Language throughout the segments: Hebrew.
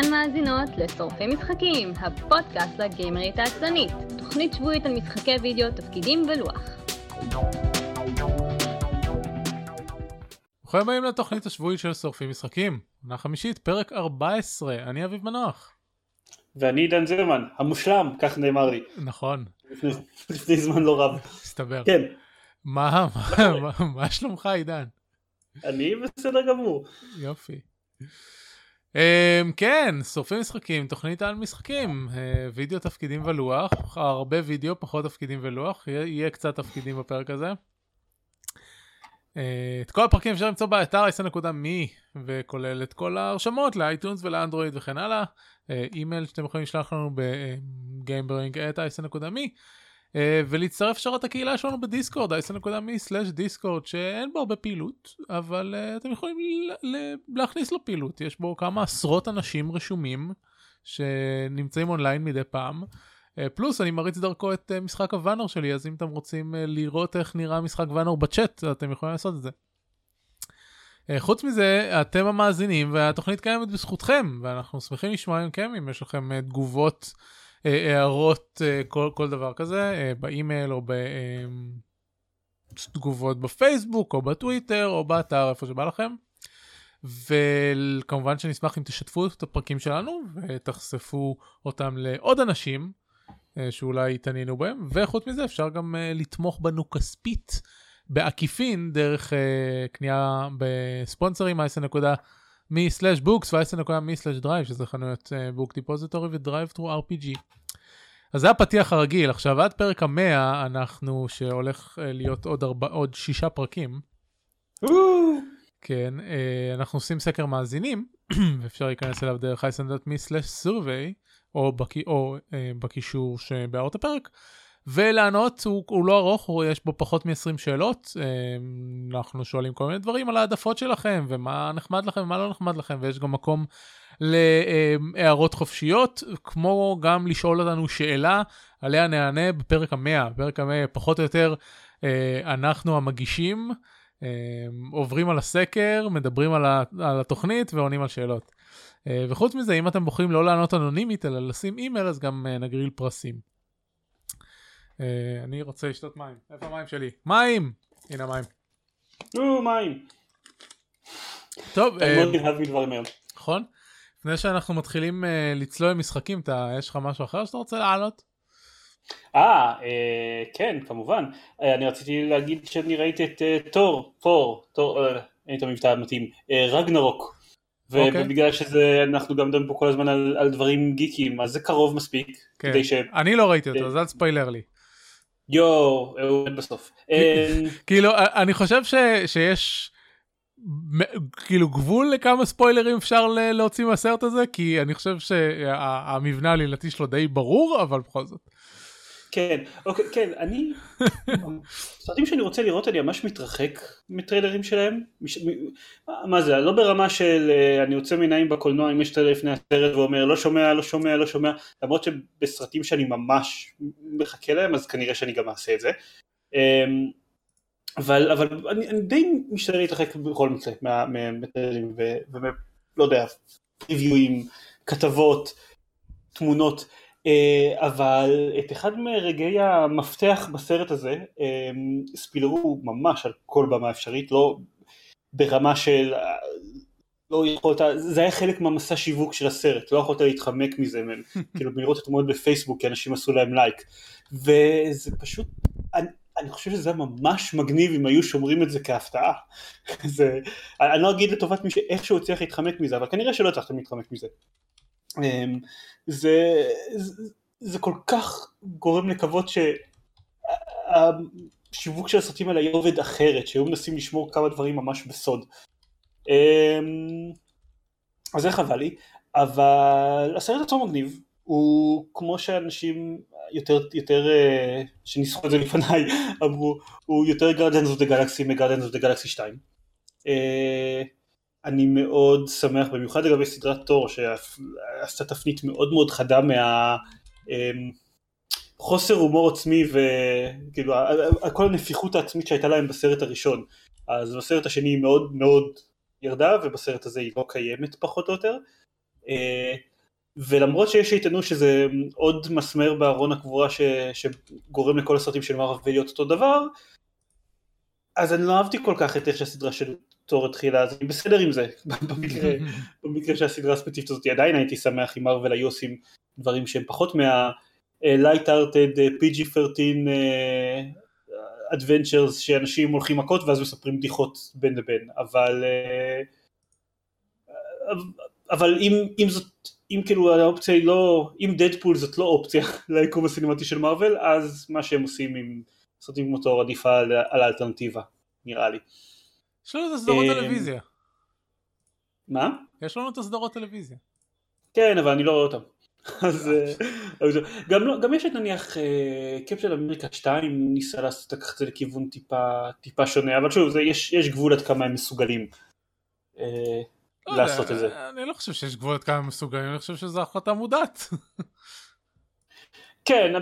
אתן מאזינות לשורפי משחקים, הפודקאסט לגיימרית העצלנית, תוכנית שבועית על משחקי וידאו, תפקידים ולוח. ברוכים הבאים לתוכנית השבועית של שורפים משחקים, עונה חמישית, פרק 14, אני אביב מנוח. ואני עידן זרמן, המושלם, כך נאמר לי. נכון. לפני, זמן לא רב. הסתבר. כן, מה, מה, מה, מה שלומך עידן? אני בסדר גמור. יופי. Um, כן, שורפים משחקים, תוכנית על משחקים, uh, וידאו תפקידים ולוח, הרבה וידאו, פחות תפקידים ולוח, יהיה, קצת תפקידים בפרק הזה. Uh, את כל הפרקים אפשר למצוא באתר isn.me וכולל את כל ההרשמות לאייטונס ולאנדרואיד וכן הלאה. Uh, אימייל שאתם יכולים לשלוח לנו ב-gamebring@isn.me uh, ולהצטרף שרת הקהילה שלנו בדיסקורד, isn.me/דיסקורד שאין בו הרבה פעילות, אבל uh, אתם יכולים להכניס לו פעילות, יש בו כמה עשרות אנשים רשומים שנמצאים אונליין מדי פעם. Uh, פלוס אני מריץ דרכו את משחק הוואנור שלי, אז אם אתם רוצים לראות איך נראה משחק ואנור בצ'אט, אתם יכולים לעשות את זה. חוץ מזה, אתם המאזינים והתוכנית קיימת בזכותכם, ואנחנו שמחים לשמוע מכם אם יש לכם תגובות, הערות, uh, כל, כל דבר כזה, uh, באימייל או בתגובות בפייסבוק או בטוויטר או באתר, איפה שבא לכם. וכמובן שנשמח אם תשתפו את הפרקים שלנו ותחשפו אותם לעוד אנשים אה, שאולי יתעניינו בהם, וחוץ מזה אפשר גם לתמוך בנו כספית בעקיפין דרך קנייה בספונסרים ה-10.me/books ו-10.me/drive שזה חנויות Book Depository ו DriveThru RPG. אז זה הפתיח הרגיל, עכשיו עד פרק המאה אנחנו שהולך uh, להיות עוד, ארבע, עוד שישה פרקים. כן, uh, אנחנו עושים סקר מאזינים, ואפשר להיכנס אליו דרך isn.me/survey. או, בק... או אה, בקישור שבהערות הפרק. ולענות הוא, הוא לא ארוך, הוא, יש בו פחות מ-20 שאלות. אה, אנחנו שואלים כל מיני דברים על העדפות שלכם, ומה נחמד לכם ומה לא נחמד לכם, ויש גם מקום להערות חופשיות, כמו גם לשאול אותנו שאלה, עליה נענה בפרק המאה. בפרק המאה פחות או יותר אה, אנחנו המגישים. אה, עוברים על הסקר, מדברים על, התוכנית ועונים על שאלות. וחוץ מזה, אם אתם בוחרים לא לענות אנונימית, אלא לשים אימייל, אז גם נגריל פרסים. אה, אני רוצה לשתות מים. איפה המים שלי? מים! הנה המים. נו, מים. טוב, היום. נכון? לפני שאנחנו מתחילים לצלול למשחקים, אתה, יש לך משהו אחר שאתה רוצה להעלות? אה, כן, כמובן. אני רציתי להגיד שאני ראיתי את תור, תור, תור, אין את המבטא המתאים, רגנרוק. ובגלל שזה אנחנו גם מדברים פה כל הזמן על, דברים גיקים אז זה קרוב מספיק כן. אני לא ראיתי אותו, אז אל תספיילר לי. יואו, עומד בסוף. כאילו, אני חושב שיש כאילו גבול לכמה ספוילרים אפשר להוציא מהסרט הזה, כי אני חושב שהמבנה העלילתי שלו די ברור, אבל בכל זאת. כן, אוקיי, כן, אני, סרטים שאני רוצה לראות אני ממש מתרחק מטריילרים שלהם, מש, מ, מה זה, לא ברמה של אה, אני עוצם עיניים בקולנוע אם יש טריילר לפני הסרט ואומר לא שומע, לא שומע, לא שומע, למרות שבסרטים שאני ממש מחכה להם אז כנראה שאני גם אעשה את זה, אמ, אבל, אבל אני, אני די משתדל להתרחק בכל מקרה מהטריילרים ולא יודע, ריוויואים, כתבות, תמונות, אבל את אחד מרגעי המפתח בסרט הזה אה, ספילרו ממש על כל במה אפשרית, לא ברמה של לא יכולת, זה היה חלק מהמסע שיווק של הסרט, לא יכולת להתחמק מזה, כאילו לראות את התמונות בפייסבוק כי אנשים עשו להם לייק, וזה פשוט, אני, אני חושב שזה היה ממש מגניב אם היו שומרים את זה כהפתעה, זה, אני לא אגיד לטובת מי שאיכשהו הצליח להתחמק מזה, אבל כנראה שלא הצלחתם להתחמק מזה. זה, זה, זה כל כך גורם לקוות שהשיווק של הסרטים האלה היה עובד אחרת, שהיו מנסים לשמור כמה דברים ממש בסוד. אז זה חבל לי, אבל הסרט עצמו מגניב, הוא כמו שאנשים יותר, יותר שניסחו את זה לפניי אמרו, הוא יותר Guardians of the Galaxy מ Guardians of the Galaxy 2. אני מאוד שמח במיוחד לגבי סדרת תור שעשתה תפנית מאוד מאוד חדה מהחוסר אמ, הומור עצמי וכאילו כל הנפיחות העצמית שהייתה להם בסרט הראשון. אז בסרט השני היא מאוד מאוד ירדה ובסרט הזה היא לא קיימת פחות או יותר. אה, ולמרות שיש שיטענו שזה עוד מסמר בארון הקבורה ש, שגורם לכל הסרטים של מרוויל להיות אותו דבר, אז אני לא אהבתי כל כך את איך שהסדרה של תור התחילה, אז אני בסדר עם זה, במקרה, במקרה שהסדרה הספציפית הזאת, עדיין הייתי שמח אם מרוויל היו עושים דברים שהם פחות מה hearted PG-13 adventures שאנשים הולכים מכות ואז מספרים בדיחות בין לבין, אבל אה, אבל אם, אם זאת, אם כאילו האופציה היא לא, אם דדפול זאת לא אופציה ליקום הסינמטי של מארוול, אז מה שהם עושים עם סרטים כמו תור עדיפה על, על האלטרנטיבה, נראה לי. יש לנו את הסדרות אמ, טלוויזיה. מה? יש לנו את הסדרות טלוויזיה. כן, אבל אני לא רואה אותם. אז אה, גם, לא, גם יש את נניח אה, קפטן אמריקה 2 ניסה לעשות את זה לכיוון טיפה, טיפה שונה, אבל שוב, זה, יש, יש גבול עד כמה הם מסוגלים אה, לא לעשות את זה. אני לא חושב שיש גבול עד כמה הם מסוגלים, אני חושב שזו החלטה מודעת. כן, אה,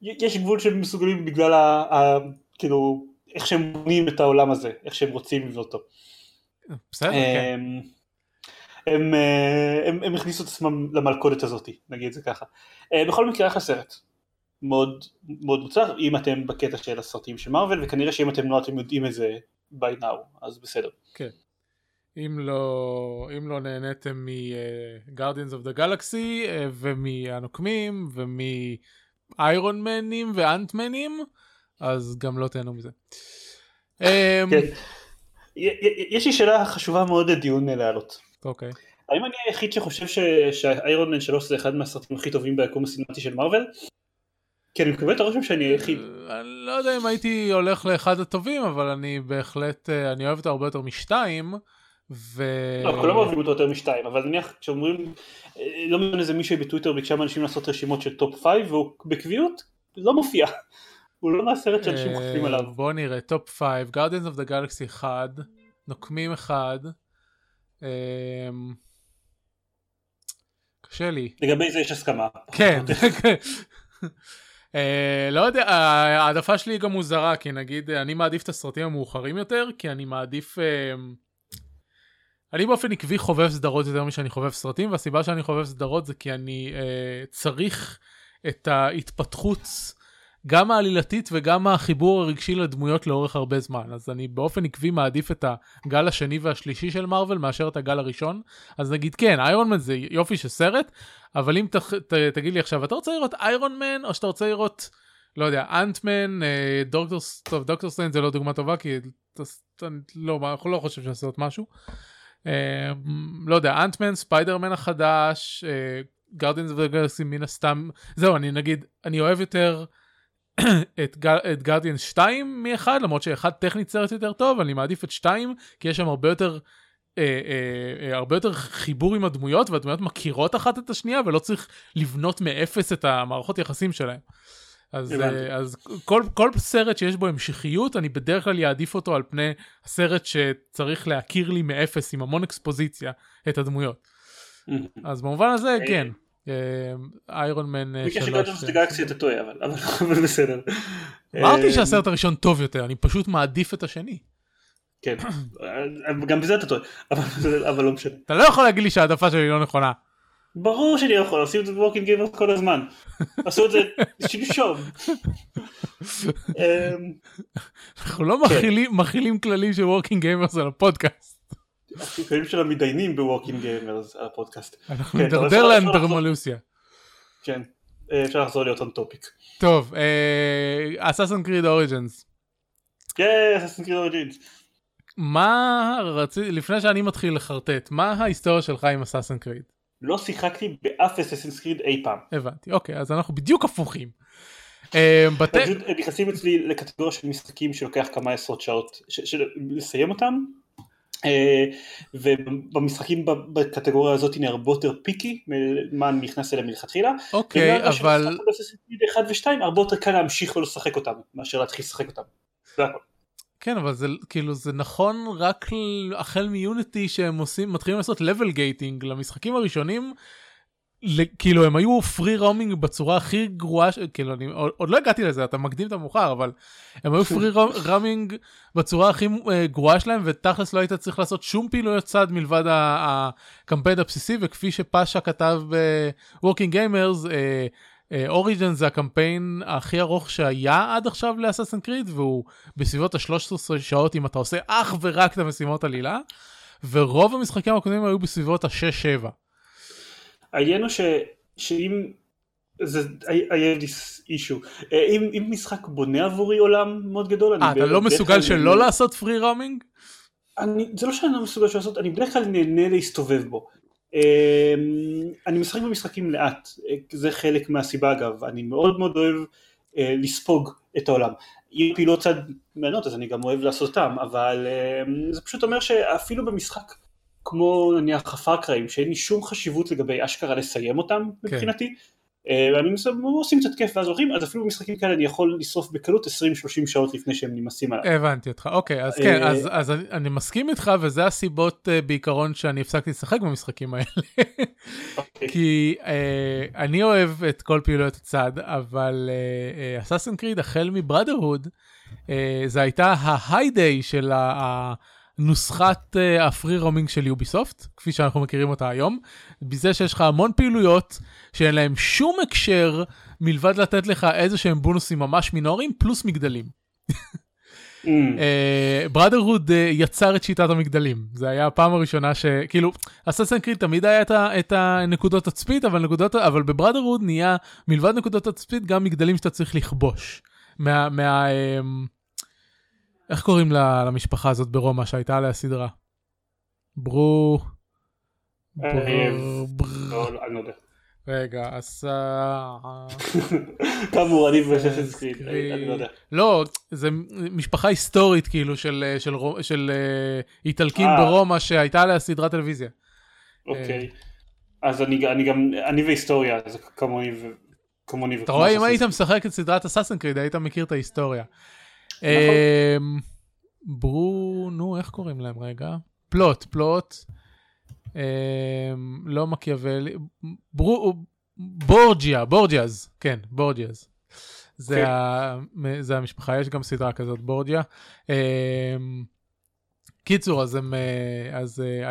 יש גבול שהם מסוגלים בגלל ה, ה, כאילו, איך שהם בונים את העולם הזה, איך שהם רוצים לבנות אותו. בסדר, כן. הם, הם, אה, הם, הכניסו את עצמם למלכודת הזאת, נגיד את זה ככה. אה, בכל מקרה אחלה סרט. מאוד מאוד מוצלח, אם אתם בקטע של הסרטים של מארוול, וכנראה שאם אתם לא אתם יודעים את זה by now, אז בסדר. כן. אם לא, אם לא נהניתם מ-Guardians of the Galaxy אה, ומהנוקמים ומאיירון מנים ואנטמנים, אז גם לא תהנו מזה. אמ, כן. י- יש לי שאלה חשובה מאוד לדיון להעלות. אוקיי. האם אני היחיד שחושב ש- שה Iron Man 3 זה אחד מהסרטים הכי טובים ביקום הסינמטי של מארוול? כי אני מקבל את הרושם שאני היחיד. אה, אני לא יודע אם הייתי הולך לאחד הטובים, אבל אני בהחלט, אה, אני אוהב אותו הרבה יותר משתיים. ו... לא, כולם אוהבים אותו יותר משתיים, אבל נניח כשאומרים, אה, לא מבין איזה מישהי בטוויטר ביקשה מאנשים לעשות רשימות של top five, והוא בקביעות לא מופיע. הוא לא מהסרט שאנשים חושבים עליו. אה, בוא נראה, top 5, Guardians of the Galaxy 1, נוקמים 1. אמ, קשה לי. לגבי זה יש הסכמה. כן. אה, לא יודע, ההעדפה שלי היא גם מוזרה, כי נגיד, אה, אני מעדיף את הסרטים המאוחרים יותר, כי אני מעדיף... אני באופן עקבי חובב סדרות יותר משאני חובב סרטים, והסיבה שאני חובב סדרות זה כי אני אה, צריך את ההתפתחות, גם העלילתית וגם החיבור הרגשי לדמויות לאורך הרבה זמן. אז אני באופן עקבי מעדיף את הגל השני והשלישי של מארוול מאשר את הגל הראשון. אז נגיד כן, איירון מן זה יופי של סרט, אבל אם ת, ת, תגיד לי עכשיו, אתה רוצה לראות איירון מן או שאתה רוצה לראות... לא יודע, אנטמן, אה, דוקטור, טוב, דוקטור סטיין זה לא דוגמה טובה, כי אני לא, אנחנו לא חושב שעשות משהו. אה, לא יודע, אנטמן, ספיידרמן החדש, גרדיאנס וגלקסי מן הסתם, זהו, אני נגיד, אני אוהב יותר את, גר- את גרדיאנס 2 מ-1, למרות שאחד טכנית סרט יותר טוב, אני מעדיף את 2, כי יש שם הרבה יותר... אה, אה, אה, הרבה יותר חיבור עם הדמויות והדמויות מכירות אחת את השנייה ולא צריך לבנות מאפס את המערכות יחסים שלהם. אז. אה, אז כל, כל סרט שיש בו המשכיות אני בדרך כלל אעדיף אותו על פני הסרט שצריך להכיר לי מאפס עם המון אקספוזיציה את הדמויות. אז במובן הזה אה, כן. Iron Man בקשר שלוש. ל Guardians of Galaxy אתה טועה, אבל- בסדר. אמרתי אה, שהסרט הראשון טוב יותר אני פשוט מעדיף את השני. כן, גם בזה אתה טועה, אבל- לא משנה. אתה לא יכול להגיד לי שההעדפה שלי לא נכונה. ברור שאני לא יכול, עושים את זה ב Working Gamers כל הזמן. עשו את זה שלשום. אמ, אנחנו לא כן. מחילים- מחילים כללים של Working Gamers על הפודקאסט. הכללים של המתדיינים ב Walking Gamers על הפודקאסט. אנחנו כן, נדרדר לאנדרמלוסיה. כן, אה, אפשר לחזור להיות on topic. טוב, Assassin's Creed Origins. כן, Assassin's Creed Origins. מה רציתי, לפני שאני מתחיל לחרטט, מה ההיסטוריה שלך עם Assassin's Creed? לא שיחקתי באף Assassin's Creed אי פעם. הבנתי, אוקיי, אז אנחנו בדיוק הפוכים. אה, פשוט הם נכנסים אצלי לקטגוריה של משחקים שלוקח כמה עשרות שעות לסיים אותם. אה, ובמשחקים בקטגוריה הזאת אני הרבה יותר פיקי ממה אני נכנס אליהם מלכתחילה. אוקיי, אבל... 1 ו-2 הרבה יותר קל להמשיך ולשחק אותם מאשר להתחיל לשחק אותם. כן, אבל זה כאילו זה נכון רק החל מיוניטי שהם עושים, מתחילים לעשות level gating למשחקים הראשונים. כאילו הם היו פרי רומינג בצורה הכי גרועה, כאילו אני עוד, עוד לא הגעתי לזה, אתה מקדים את המאוחר, אבל הם היו פרי רומינג בצורה הכי uh, גרועה שלהם, ותכלס לא היית צריך לעשות שום פעילויות צד מלבד הקמפיין הבסיסי, וכפי שפאשה כתב ב-Working Gamers, אוריג'ן uh, uh, זה הקמפיין הכי ארוך שהיה עד עכשיו לאססן קריד, והוא בסביבות ה-13 שעות אם אתה עושה אך ורק את המשימות עלילה, ורוב המשחקים הקודמים היו בסביבות ה-6-7. העניין הוא ש, שאם, זה, I, I have this issue, אה, אם, אם משחק בונה עבורי עולם מאוד גדול, אה, אתה לא מסוגל שלא אני... לעשות פרי רומינג? אני, זה לא שאני לא מסוגל לעשות, אני בדרך כלל נהנה להסתובב בו. אה, אני משחק במשחקים לאט, אה, זה חלק מהסיבה אגב, אני מאוד מאוד אוהב לספוג את העולם. אם פעילות צד מעניינות אז אני גם אוהב לעשות אותם, אבל זה פשוט אומר שאפילו במשחק כמו נניח הפארקראים שאין לי שום חשיבות לגבי אשכרה לסיים אותם כן. מבחינתי ואני עושים קצת כיף ואז הולכים אז אפילו במשחקים כאלה אני יכול לשרוף בקלות 20-30 שעות לפני שהם נמאסים עליי. הבנתי אותך אוקיי אז כן אז, אז אני, אני מסכים איתך וזה הסיבות uh, בעיקרון שאני הפסקתי לשחק במשחקים האלה אוקיי. כי uh, אני אוהב את כל פעילויות הצד אבל אסאסן uh, קריד uh, החל מבראדרהוד uh, זה הייתה ההיי-דיי של ה... נוסחת uh, הפרי רומינג של יוביסופט, כפי שאנחנו מכירים אותה היום, בזה שיש לך המון פעילויות שאין להם שום הקשר מלבד לתת לך איזה שהם בונוסים ממש מינוריים, פלוס מגדלים. בראדרהוד mm. uh, uh, יצר את שיטת המגדלים, זה היה הפעם הראשונה שכאילו אססן קריד תמיד היה את, ה, את הנקודות תצפית אבל נקודות אבל בבראדרהוד נהיה מלבד נקודות תצפית גם מגדלים שאתה צריך לכבוש. מה, מה, uh, איך קוראים למשפחה הזאת ברומא שהייתה עליה סדרה? ברו... אה, לא, לא, רגע, עשה... כאמור, אני בששת סקריט, אני לא יודע. לא, זה משפחה היסטורית כאילו של איטלקים אה. ברומא שהייתה עליה סדרת טלוויזיה. אוקיי, אז אני גם, אני והיסטוריה, זה כמוני וכמוני. אתה רואה, אם היית משחק את סדרת אסאסן קריד, היית מכיר את ההיסטוריה. נכון. אמ, ברו, נו, איך קוראים להם רגע? פלוט, פלוט. אמ, לא מקיאוולי, ברו, בורג'יה, בורג'יאז, כן, בורג'יאז. זה, כן. ה, זה המשפחה, יש גם סדרה כזאת, בורג'יה. אמ, קיצור, אז, הם, אה, אז אה,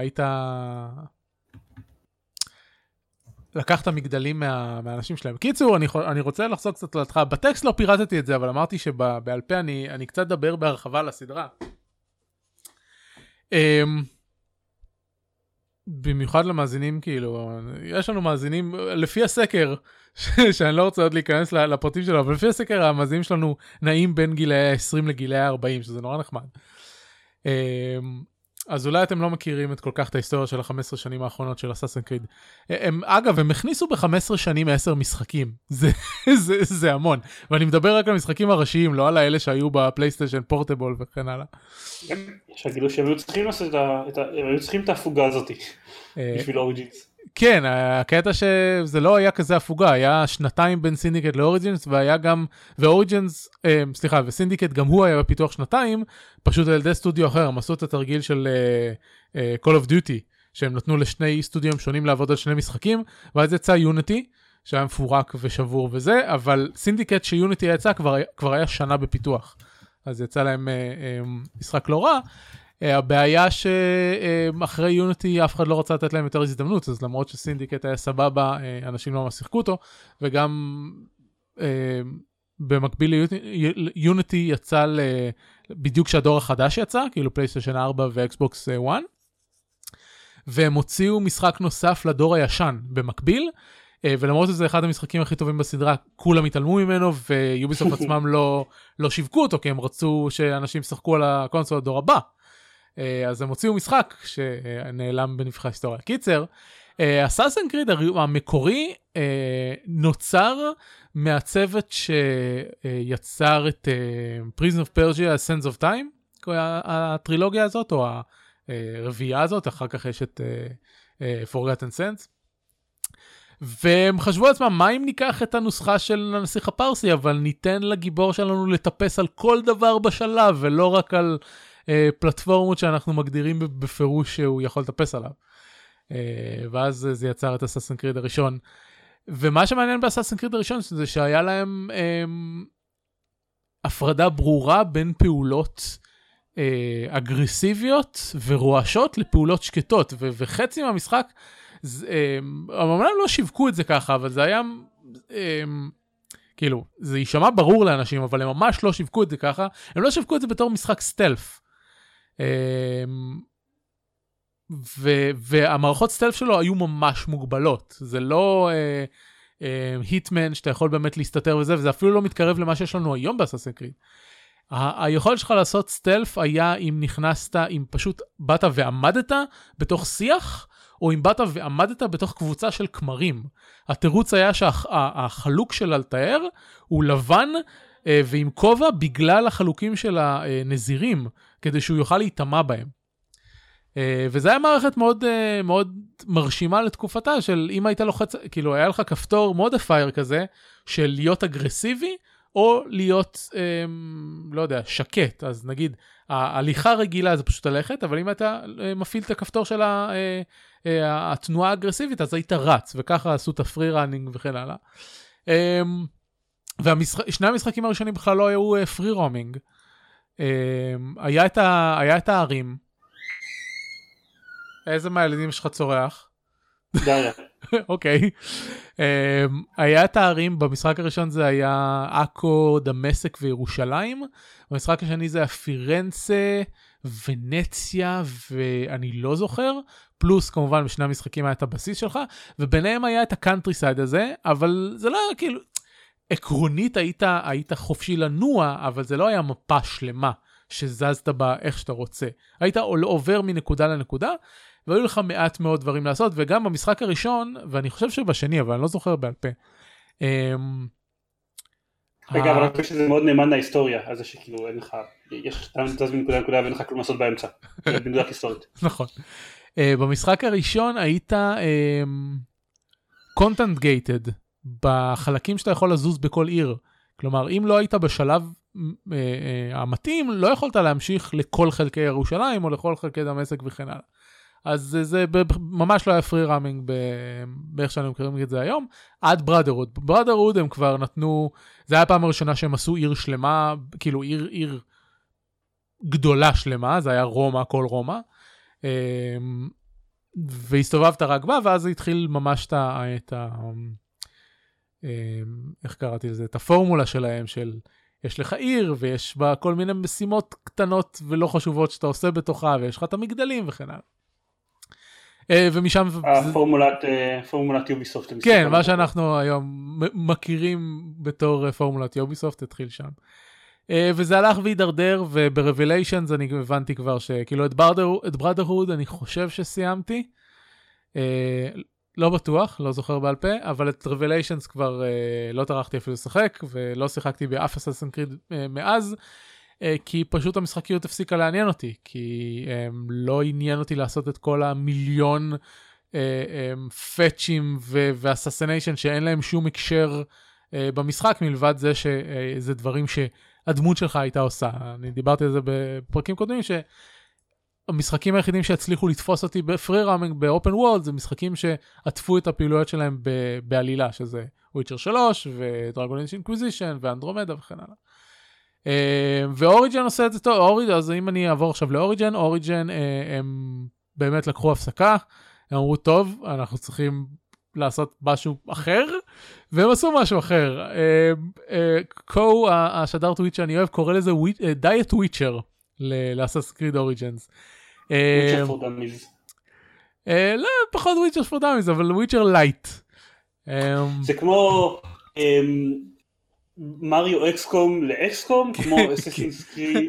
היית לקחת מגדלים מה, מהאנשים שלהם. קיצור, אני, אני רוצה לחזור קצת להתחלה. בטקסט לא פירטתי את זה, אבל אמרתי שבעל פה אני, אני קצת אדבר בהרחבה על הסדרה. Um, במיוחד למאזינים, כאילו, יש לנו מאזינים, לפי הסקר, שאני לא רוצה עוד להיכנס לפרטים שלו, אבל לפי הסקר המאזינים שלנו נעים בין גילאי 20 לגילאי 40, שזה נורא נחמד. Um, אז אולי אתם לא מכירים את כל כך את ההיסטוריה של ה-15 שנים האחרונות של אסאסן קריד. הם, אגב, הם הכניסו ב-15 שנים 10 משחקים, זה, זה, זה המון. ואני מדבר רק על המשחקים הראשיים, לא על האלה שהיו בפלייסטיישן פורטבול וכן הלאה. שגידו שהם היו צריכים לעשות את ה... הם היו צריכים את ההפוגה הזאת אה, בשביל Origins. כן, הקטע שזה לא היה כזה הפוגה, היה שנתיים בין Syndicate ל Origins, והיה גם, ו Origins, אה, סליחה, ו Syndicate גם הוא היה בפיתוח שנתיים, פשוט על ידי סטודיו אחר, הם עשו את התרגיל של uh, uh, Call of Duty, שהם נתנו לשני סטודיו שונים לעבוד על שני משחקים, ואז יצא Unity, שהיה מפורק ושבור וזה, אבל Syndicate ש Unity יצא כבר, כבר היה שנה בפיתוח. אז יצא להם uh, uh, משחק לא רע, אה, הבעיה שאחרי Unity אף אחד לא רצה לתת להם יותר הזדמנות, אז למרות ש Syndicate היה סבבה, אה, אנשים לא ממש שיחקו אותו, וגם אה, במקביל ל Unity יצא בדיוק כשהדור החדש יצא, כאילו פלייסטיישן 4 ואקסבוקס 1, והם הוציאו משחק נוסף לדור הישן במקביל, ולמרות שזה אחד המשחקים הכי טובים בסדרה, כולם התעלמו ממנו, ויוביסופט עצמם לא, לא שיווקו אותו, כי הם רצו שאנשים ישחקו על הקונסול הדור הבא. אה, אז הם הוציאו משחק שנעלם בנבכי ההיסטוריה. קיצר, Assassin's אה, Creed המקורי אה, נוצר מהצוות שיצר את Prince of Persia, Sands of Time, הטרילוגיה הזאת, או הרביעייה הזאת, אחר כך יש את Forgotten Sands. והם חשבו לעצמם, מה אם ניקח את הנוסחה של הנסיך הפרסי, אבל ניתן לגיבור שלנו לטפס על כל דבר בשלב, ולא רק על פלטפורמות שאנחנו מגדירים בפירוש שהוא יכול לטפס עליו. ואז זה יצר את אסאסן קריד הראשון. ומה שמעניין באסאסן קריד הראשון זה שהיה להם הם, הפרדה ברורה בין פעולות אה, אגרסיביות ורועשות לפעולות שקטות, ו- וחצי מהמשחק, אמנם לא שיווקו את זה ככה, אבל זה היה, אה, כאילו, זה יישמע ברור לאנשים, אבל הם ממש לא שיווקו את זה ככה, הם לא שיווקו את זה בתור משחק סטלף. אה, ו- והמערכות סטלף שלו היו ממש מוגבלות, זה לא היטמן uh, uh, שאתה יכול באמת להסתתר וזה, וזה אפילו לא מתקרב למה שיש לנו היום באססן קריד. היכולת שלך לעשות סטלף היה אם נכנסת, אם פשוט באת ועמדת בתוך שיח, או אם באת ועמדת בתוך קבוצה של כמרים. התירוץ היה שהחלוק של אלתאר הוא לבן אה, ועם כובע בגלל החלוקים של הנזירים, כדי שהוא יוכל להיטמע בהם. אה, וזה היה מערכת מאוד, אה, מאוד מרשימה לתקופתה של אם היית לוחץ, כאילו היה לך כפתור modifier כזה של להיות אגרסיבי או להיות, אמ, לא יודע, שקט. אז נגיד, ההליכה רגילה זה פשוט ללכת, אבל אם אתה אה, מפעיל את הכפתור של ה, אה, אה, התנועה האגרסיבית, אז היית רץ, וככה עשו את ה free running וכן הלאה. אה, ושני המשחקים הראשונים בכלל לא היו פרי רומינג. אה, היה, את ה, היה את הערים. איזה מהילדים שלך צורח? דריה. אוקיי. אמ, היה את הערים, במשחק הראשון זה היה עכו, דמשק וירושלים, במשחק השני זה היה פירנצה, ונציה ואני לא זוכר, פלוס כמובן בשני המשחקים היה את הבסיס שלך, וביניהם היה את ה countryside הזה, אבל זה לא היה כאילו, עקרונית היית, היית חופשי לנוע, אבל זה לא היה מפה שלמה. שזזת בה איך שאתה רוצה. היית עובר מנקודה לנקודה, והיו לך מעט מאוד דברים לעשות, וגם במשחק הראשון, ואני חושב שבשני, אבל אני לא זוכר בעל פה. אמ, רגע, אבל אני חושב שזה מאוד נאמן להיסטוריה, אז זה שכאילו אין לך, יש, אתה זז מנקודה לנקודה ואין לך כלום לעשות באמצע, בנקודה היסטורית. נכון. אה, במשחק הראשון היית קונטנט אמ, גייטד, בחלקים שאתה יכול לזוז בכל עיר. כלומר, אם לא היית בשלב אה, אה, המתאים, לא יכולת להמשיך לכל חלקי ירושלים או לכל חלקי דמשק וכן הלאה. אז זה, זה ממש לא היה פרי ראמינג באיך שאנו מכירים את זה היום, עד בראדרוד. בראדרוד הם כבר נתנו, זה היה הפעם הראשונה שהם עשו עיר שלמה, כאילו עיר, עיר גדולה שלמה, זה היה רומא, כל רומא. אמ, והסתובבת רק בה, ואז התחיל ממש את ה... אמ, איך קראתי לזה? את הפורמולה שלהם של יש לך עיר ויש בה כל מיני משימות קטנות ולא חשובות שאתה עושה בתוכה ויש לך את המגדלים וכן הלאה. אה, ומשם... הפורמולת פורמולת יוביסופט. כן, מה שאנחנו היום מכירים בתור פורמולת יוביסופט התחיל שם. אה, וזה הלך והידרדר וב Revelations אני הבנתי כבר שכאילו את Brotherhood אני חושב שסיימתי. אה, לא בטוח, לא זוכר בעל פה, אבל את Revelations כבר לא טרחתי אפילו לשחק ולא שיחקתי באף Assassin's Creed מאז. אה, כי פשוט המשחקיות הפסיקה לעניין אותי, כי um, לא עניין אותי לעשות את כל המיליון פאצ'ים uh, um, ו assassination שאין להם שום הקשר uh, במשחק, מלבד זה שזה uh, דברים שהדמות שלך הייתה עושה. אני דיברתי על זה בפרקים קודמים, שהמשחקים היחידים שהצליחו לתפוס אותי ב free roaming ב open world זה משחקים שעטפו את הפעילויות שלהם בעלילה, שזה Witcher 3 ו Dragon Inquisition ו Andromeda וכן הלאה. אה, ו Origin עושה את זה טוב, Origin, אז אם אני אעבור עכשיו ל Origin, Origin אה, הם באמת לקחו הפסקה, הם אמרו טוב, אנחנו צריכים לעשות משהו אחר, והם עשו משהו אחר. קו, אה, השדר טוויט שאני אוהב, קורא לזה דיאט וויצ'ר לאסס קריד אוריג'נס. לא, פחות וויצ'ר פור דאמיז, אבל וויצ'ר לייט. זה כמו מריו אקסקום לאקסקום כמו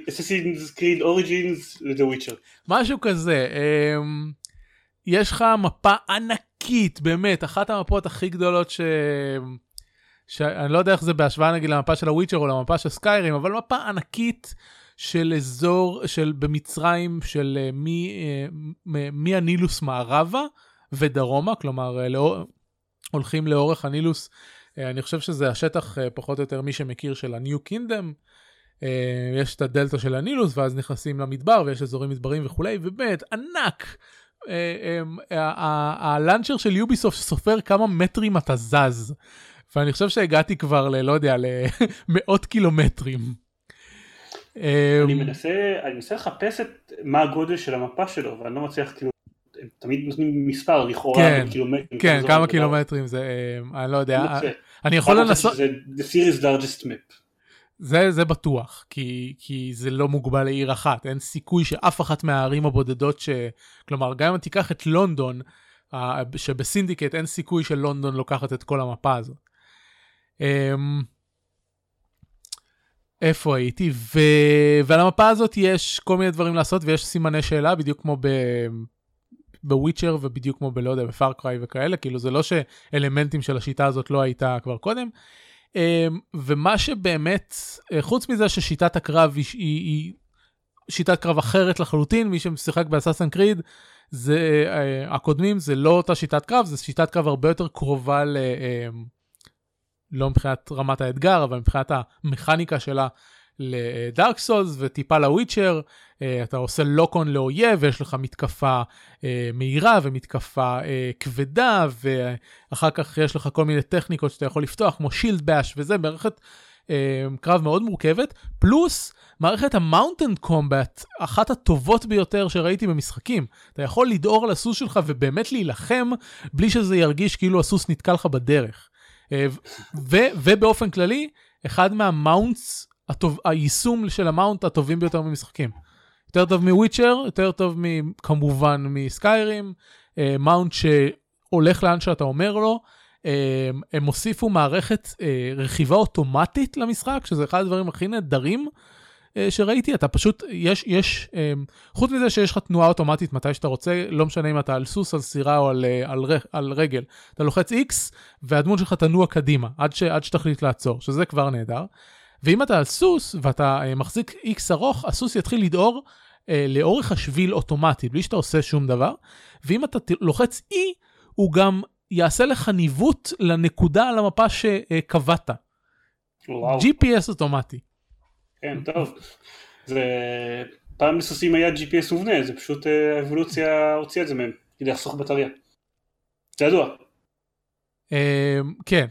אססינס קריד אוריג'ינס לדה וויצ'ר. משהו כזה אמ, יש לך מפה ענקית באמת אחת המפות הכי גדולות ש... שאני לא יודע איך זה בהשוואה נגיד למפה של הוויצ'ר או למפה של סקיירים אבל מפה ענקית של אזור של במצרים של אה, מי, הנילוס מערבה ודרומה כלומר אה, לאור, הולכים לאורך הנילוס אה, אני חושב שזה השטח אה, פחות או יותר מי שמכיר של ה-New Kingdom. אה, יש את הדלתא של הנילוס ואז נכנסים למדבר ויש אזורים מדברים וכולי ובאמת ענק אה, אה, הלאנצ'ר של יוביסופט סופר כמה מטרים אתה זז. ואני חושב שהגעתי כבר ל... לא יודע, למאות קילומטרים. אני מנסה, אני מנסה לחפש את מה הגודל של המפה שלו, ואני לא מצליח כאילו, הם תמיד נותנים מספר לכאורה, כן, קילומטרים. כן, כמה קילומטרים זה, אני לא יודע, אני יכול לנסות... זה the series largest map. זה, זה בטוח, כי, כי זה לא מוגבל לעיר אחת, אין סיכוי שאף אחת מהערים הבודדות ש... כלומר, גם אם תיקח את לונדון, שבסינדיקט אין סיכוי שלונדון לוקחת את כל המפה הזאת. אמ, איפה הייתי? ו... ועל המפה הזאת יש כל מיני דברים לעשות ויש סימני שאלה בדיוק כמו ב... בוויצ'ר ובדיוק כמו בלא יודע בפארקריי וכאלה כאילו זה לא שאלמנטים של השיטה הזאת לא הייתה כבר קודם. אמ, ומה שבאמת אה, חוץ מזה ששיטת הקרב היא, היא, היא שיטת קרב אחרת לחלוטין מי שמשחק באסאסן קריד זה uh, הקודמים זה לא אותה שיטת קרב זה שיטת קרב הרבה יותר קרובה ל... לא מבחינת רמת האתגר, אבל מבחינת המכניקה שלה לדארק סולס וטיפה לוויצ'ר, אה, אתה עושה לוקון לאויב ויש לך מתקפה אה, מהירה ומתקפה אה, כבדה, ואחר כך יש לך כל מיני טכניקות שאתה יכול לפתוח, כמו שילד באש וזה, מערכת קרב מאוד מורכבת, פלוס מערכת ה mounted combat, אחת הטובות ביותר שראיתי במשחקים. אתה יכול לדהור על הסוס שלך ובאמת להילחם בלי שזה ירגיש כאילו הסוס נתקע לך בדרך. אה, ובאופן כללי, אחד מה mounts, הטוב, היישום של ה mount הטובים ביותר במשחקים. יותר טוב מ Witcher, יותר טוב כמובן מ Skyrim, אה, mount שהולך לאן שאתה אומר לו. אה, הם הוסיפו מערכת רכיבה אוטומטית למשחק, שזה אחד הדברים הכי נהדרים שראיתי, אתה פשוט, יש, יש, אה, חוץ מזה שיש לך תנועה אוטומטית מתי שאתה רוצה, לא משנה אם אתה על סוס, על סירה או על, אה, על, על רגל, אתה לוחץ X והדמות שלך תנוע קדימה עד, ש, עד שתחליט לעצור, שזה כבר נהדר. ואם אתה על סוס ואתה מחזיק X ארוך, הסוס יתחיל לדהור לאורך השביל אוטומטי, בלי שאתה עושה שום דבר, ואם אתה לוחץ E, הוא יעשה לך ניווט לנקודה על המפה שקבעת. GPS אוטומטי. כן, טוב. זה... פעם לסוסים היה GPS מובנה, זה פשוט אה, האבולוציה הוציאה את זה מהם, כדי לחסוך בטריה. זה ידוע. אמ, כן.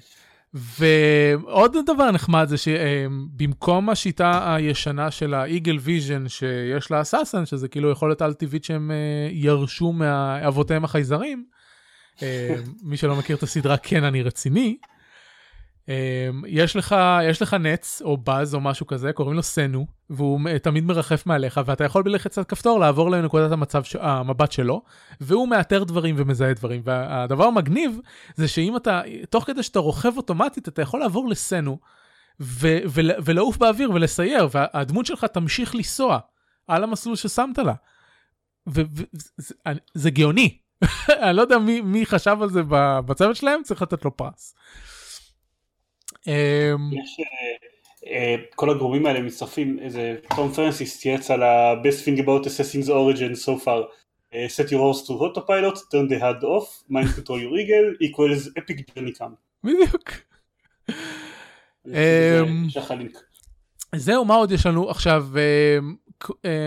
ועוד דבר נחמד זה שבמקום השיטה הישנה של ה eagle vision שיש ל assassin, שזה כאילו יכולת על טבעית שהם אה, ירשו מאבותיהם החייזרים, אמ, מי שלא מכיר את הסדרה כן אני רציני, יש לך, יש לך נץ או באז או משהו כזה, קוראים לו סנו, והוא תמיד מרחף מעליך, ואתה יכול בלחיצת כפתור לעבור לנקודת המצב, המבט שלו, והוא מאתר דברים ומזהה דברים. והדבר המגניב זה שאם אתה, תוך כדי שאתה רוכב אוטומטית, אתה יכול לעבור לסנו, ו- ו- ולעוף באוויר ולסייר, והדמות שלך תמשיך לנסוע על המסלול ששמת לה. וזה גאוני. אני לא יודע מי, מי חשב על זה בצוות שלהם, צריך לתת לו פרס. אמ, יש אה, אה, כל הגורמים האלה מצטרפים, איזה תום פרנסיס צייץ על ה-best thing about assessing the origin so far. Uh, set your horse to autopilot, turn the head off, mind control your eagle, equals epic journey come. בדיוק. אמ, זהו, מה עוד יש לנו עכשיו?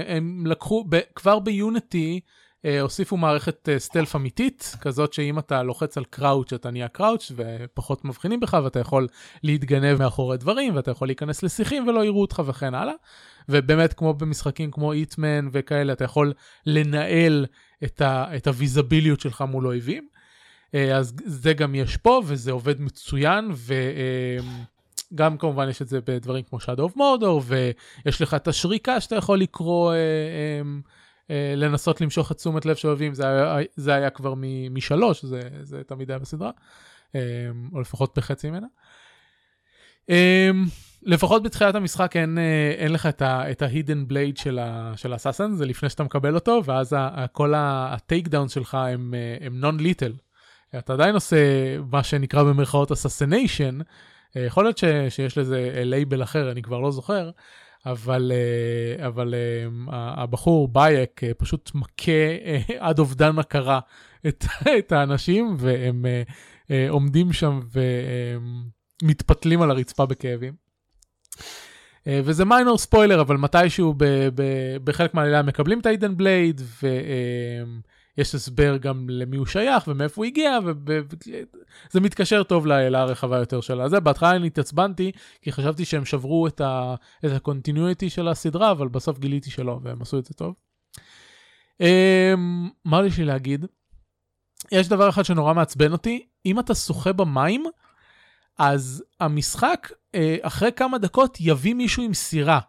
הם לקחו, כבר ביוניטי, אה, הוסיפו מערכת סטלף אה, אמיתית, כזאת שאם אתה לוחץ על קראוץ' אתה נהיה קראוץ' ופחות מבחינים בך ואתה יכול להתגנב מאחורי דברים ואתה יכול להיכנס לשיחים ולא יראו אותך וכן הלאה. ובאמת כמו במשחקים כמו איטמן וכאלה אתה יכול לנהל את, ה, את הוויזביליות שלך מול אויבים. אה, אז זה גם יש פה וזה עובד מצוין וגם כמובן יש את זה בדברים כמו Shadow of Mordor ויש לך את השריקה שאתה יכול לקרוא. אה, לנסות למשוך את תשומת לב של אוהבים, זה זה היה כבר משלוש, זה, זה תמיד היה בסדרה, אה, או לפחות בחצי ממנה. אה, לפחות בתחילת המשחק אין, אין לך את ה-hidden blade של האסאסן, זה לפני שאתה מקבל אותו, ואז כל הטייק דאון שלך הם, הם non-lethal. אתה עדיין עושה מה שנקרא במרכאות assassination, יכול להיות ש, שיש לזה לייבל אחר, אני כבר לא זוכר, אבל, אה, אבל אה, הבחור בייק אה, פשוט מכה עד אובדן הכרה את, את האנשים, והם עומדים שם ומתפתלים על הרצפה בכאבים. וזה minor ספוילר, אבל מתישהו ב, ב, בחלק מהעלילה מקבלים את ה hidden blade, יש הסבר גם למי הוא שייך ומאיפה הוא הגיע, וזה מתקשר טוב לעילה הרחבה יותר שלה. זה, בהתחלה אני התעצבנתי, כי חשבתי שהם שברו את ה-continuity של הסדרה, אבל בסוף גיליתי שלא, והם עשו את זה טוב. אמ, מה יש לי להגיד? יש דבר אחד שנורא מעצבן אותי, אם אתה שוחה במים, אז המשחק אה, אחרי כמה דקות יביא מישהו עם סירה.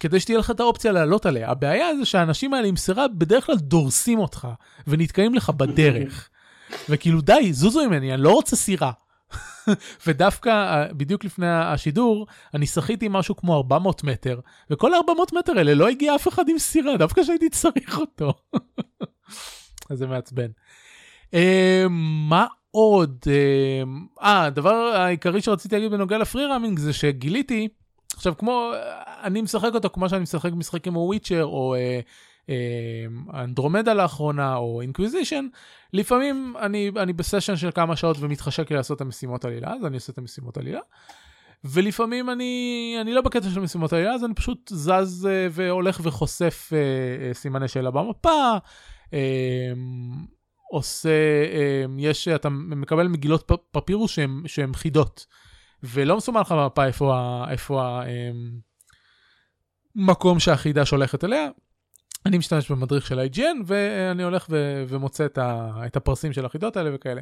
כדי שתהיה לך את האופציה לעלות עליה. הבעיה זה שהאנשים האלה עם סירה בדרך כלל דורסים אותך ונתקעים לך בדרך. וכאילו די, זוזו ממני, אני לא רוצה סירה. ודווקא אה, בדיוק לפני השידור, אני שחיתי משהו כמו 400 מטר, וכל ה-400 מטר האלה לא הגיע אף אחד עם סירה, דווקא שהייתי צריך אותו. אז זה מעצבן. Uh, מה עוד? אה, uh, הדבר העיקרי שרציתי להגיד בנוגע לפרי ראמינג זה שגיליתי, עכשיו כמו, אני משחק אותו כמו שאני משחק משחקים כמו וויצ'ר או uh, uh, אנדרומדה לאחרונה או אינקוויזישן, לפעמים אני, אני ב session של כמה שעות ומתחשק לי לעשות את המשימות עלילה, אז אני עושה את המשימות עלילה. ולפעמים אני, אני לא בקטע של משימות עלילה, אז אני פשוט זז uh, והולך וחושף uh, uh, סימני שאלה במפה. Uh, עושה, uh, יש, אתה מקבל מגילות פפירוס שהן חידות. ולא מסומן לך במפה איפה, המקום שהחידה שולחת אליה. אני משתמש במדריך של IGN ואני הולך ו- ומוצא את, ה- את הפרסים של החידות האלה וכאלה.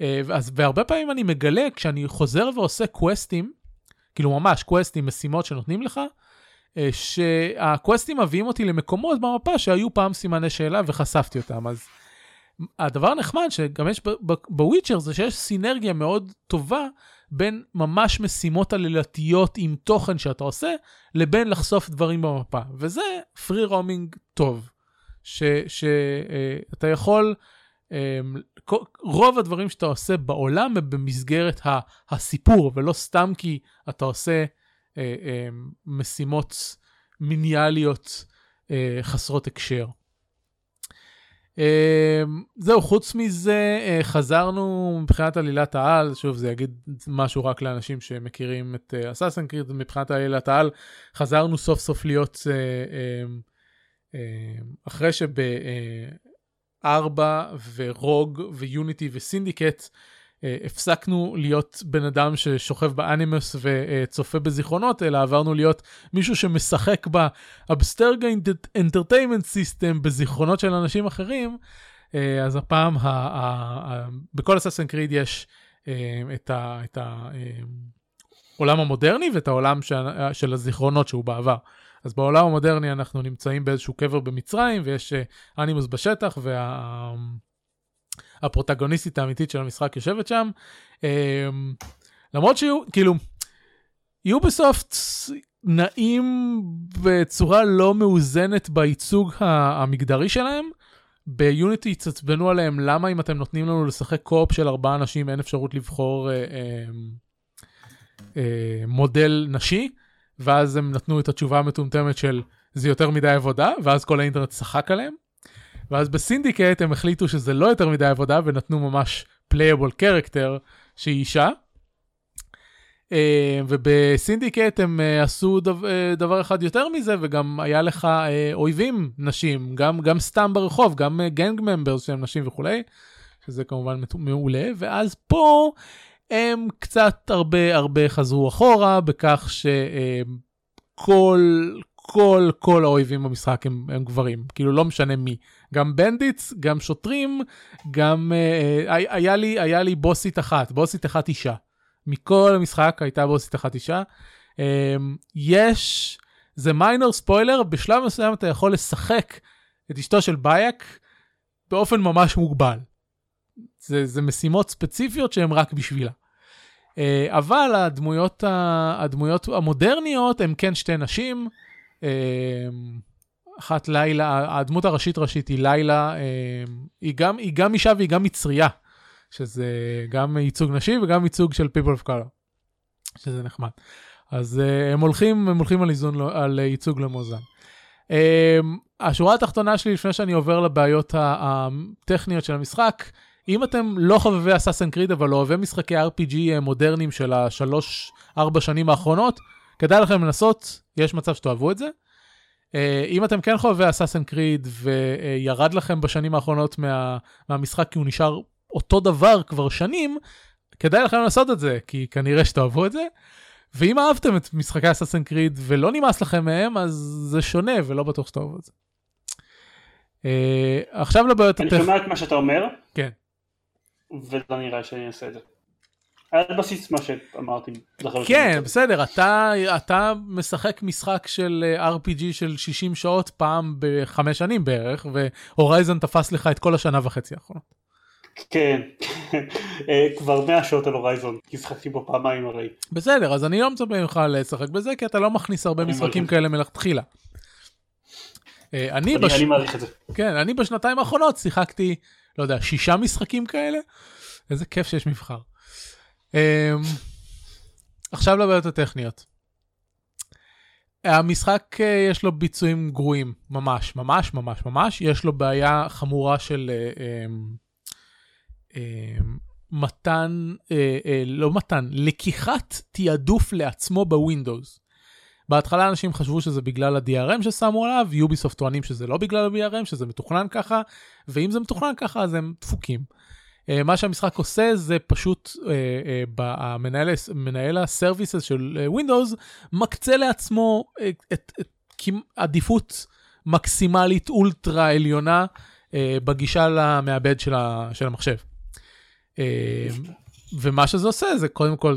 אה, אז והרבה פעמים אני מגלה כשאני חוזר ועושה קווסטים, כאילו ממש קווסטים, משימות שנותנים לך, אה, שהקווסטים מביאים אותי למקומות במפה שהיו פעם סימני שאלה וחשפתי אותם. אז הדבר הנחמד שגם יש בוויצ'ר זה שיש סינרגיה מאוד טובה בין ממש משימות עלילתיות עם תוכן שאתה עושה, לבין לחשוף דברים במפה. וזה פרי רומינג טוב. שאתה uh, יכול, um, רוב הדברים שאתה עושה בעולם הם במסגרת ה, הסיפור, ולא סתם כי אתה עושה uh, um, משימות מיניאליות uh, חסרות הקשר. אמ, זהו, חוץ מזה, אה, חזרנו מבחינת עלילת העל, שוב, זה יגיד משהו רק לאנשים שמכירים את אסאסן אה, קריד, מבחינת עלילת העל, חזרנו סוף סוף להיות, אה, אמ, אמ, אחרי שבארבע ורוג ויוניטי וסינדיקט, הפסקנו להיות בן אדם ששוכב באנימוס וצופה בזיכרונות, אלא עברנו להיות מישהו שמשחק ב Abstergo Entertainment System בזיכרונות של אנשים אחרים, אה, אז הפעם, ה- ה- ה- בכל Assassin's Creed יש אה, את, ה- את העולם המודרני ואת העולם של, של הזיכרונות שהוא בעבר. אז בעולם המודרני אנחנו נמצאים באיזשהו קבר במצרים ויש Animus בשטח וה... הפרוטגוניסטית האמיתית של המשחק יושבת שם. אמ, למרות שיהיו, כאילו, יוביסופט נעים בצורה לא מאוזנת בייצוג המגדרי שלהם. ביוניטי התעצבנו עליהם למה אם אתם נותנים לנו לשחק co-op של ארבעה אנשים אין אפשרות לבחור אה, אה, אה, מודל נשי ואז הם נתנו את התשובה המטומטמת של זה יותר מדי עבודה ואז כל האינטרנט צחק עליהם. ואז בסינדיקט הם החליטו שזה לא יותר מדי עבודה ונתנו ממש playable character שהיא אישה. Uh, ובסינדיקט הם uh, עשו uh, דבר אחד יותר מזה וגם היה לך אויבים נשים גם גם סתם ברחוב גם gang members שהם נשים וכולי שזה כמובן מעולה ואז פה הם קצת הרבה הרבה חזרו אחורה בכך שכל כל כל האויבים במשחק הם, הם גברים כאילו לא משנה מי גם bandits גם שוטרים גם אה, אה, היה לי היה לי בוסית אחת בוסית אחת אישה מכל המשחק הייתה בוסית אחת אישה אה, יש זה מיינור ספוילר בשלב מסוים אתה יכול לשחק את אשתו של בייק באופן ממש מוגבל. זה, זה משימות ספציפיות שהן רק בשבילה. Uh, אבל הדמויות, הדמויות המודרניות הן כן שתי נשים. אמ, אחת לילה, הדמות הראשית ראשית היא לילה, אמ, היא גם, היא גם אישה והיא גם מצריה, שזה גם ייצוג נשי וגם ייצוג של people of color, שזה נחמד. אז uh, הם הולכים, הם הולכים על איזון, על ייצוג למאזן. Um, השורה התחתונה שלי לפני שאני עובר לבעיות הטכניות של המשחק, אם אתם לא חובבי אסאסן קריד אבל אוהבי משחקי RPG מודרניים של השלוש ארבע שנים האחרונות, כדאי לכם לנסות, יש מצב שתאהבו את זה. אה, אם אתם כן חובבי אסאסן קריד וירד לכם בשנים האחרונות מה, מהמשחק כי הוא נשאר אותו דבר כבר שנים, כדאי לכם לעשות את זה, כי כנראה שתאהבו את זה. ואם אהבתם את משחקי אסאסן קריד ולא נמאס לכם מהם, אז זה שונה ולא בטוח שתאהבו את זה. Uh, עכשיו לבעיות אני שומע את מה שאתה אומר, כן. ולא נראה שאני אעשה את זה. על בסיס מה שאמרתי. כן, בסדר, אתה, אתה משחק משחק של אה, RPG של 60 שעות פעם בחמש שנים בערך, והורייזן תפס לך את כל השנה וחצי האחרונות. כן, אה, כבר 100 שעות על הורייזון, כי שחקתי בו פעמיים הרי. בסדר, אז אני לא מצפה ממך לשחק בזה, כי אתה לא מכניס הרבה משחקים. כאלה מלכתחילה. אה, אני, אני בש... אני מעריך את זה. כן, אני בשנתיים האחרונות שיחקתי, לא יודע, שישה משחקים כאלה. איזה כיף שיש מבחר. Um, עכשיו לבעיות הטכניות. המשחק אה, יש לו ביצועים גרועים, ממש, ממש, ממש, ממש. יש לו בעיה חמורה של אה, אמ, אמ, מתן, אה, אה, לא מתן, לקיחת תעדוף לעצמו בווינדוס. בהתחלה אנשים חשבו שזה בגלל ה-DRM ששמו עליו, יוביסופט טוענים שזה לא בגלל ה-DRM, שזה מתוכנן ככה, ואם זה מתוכנן ככה אז הם דפוקים. אה, מה שהמשחק עושה זה פשוט, ב- המנהל, מנהל ה services של אה, Windows מקצה לעצמו אה, את, את, כמ- עדיפות מקסימלית אולטרה עליונה אה, בגישה למעבד של, ה, של המחשב. אה, ומה שזה עושה זה קודם כל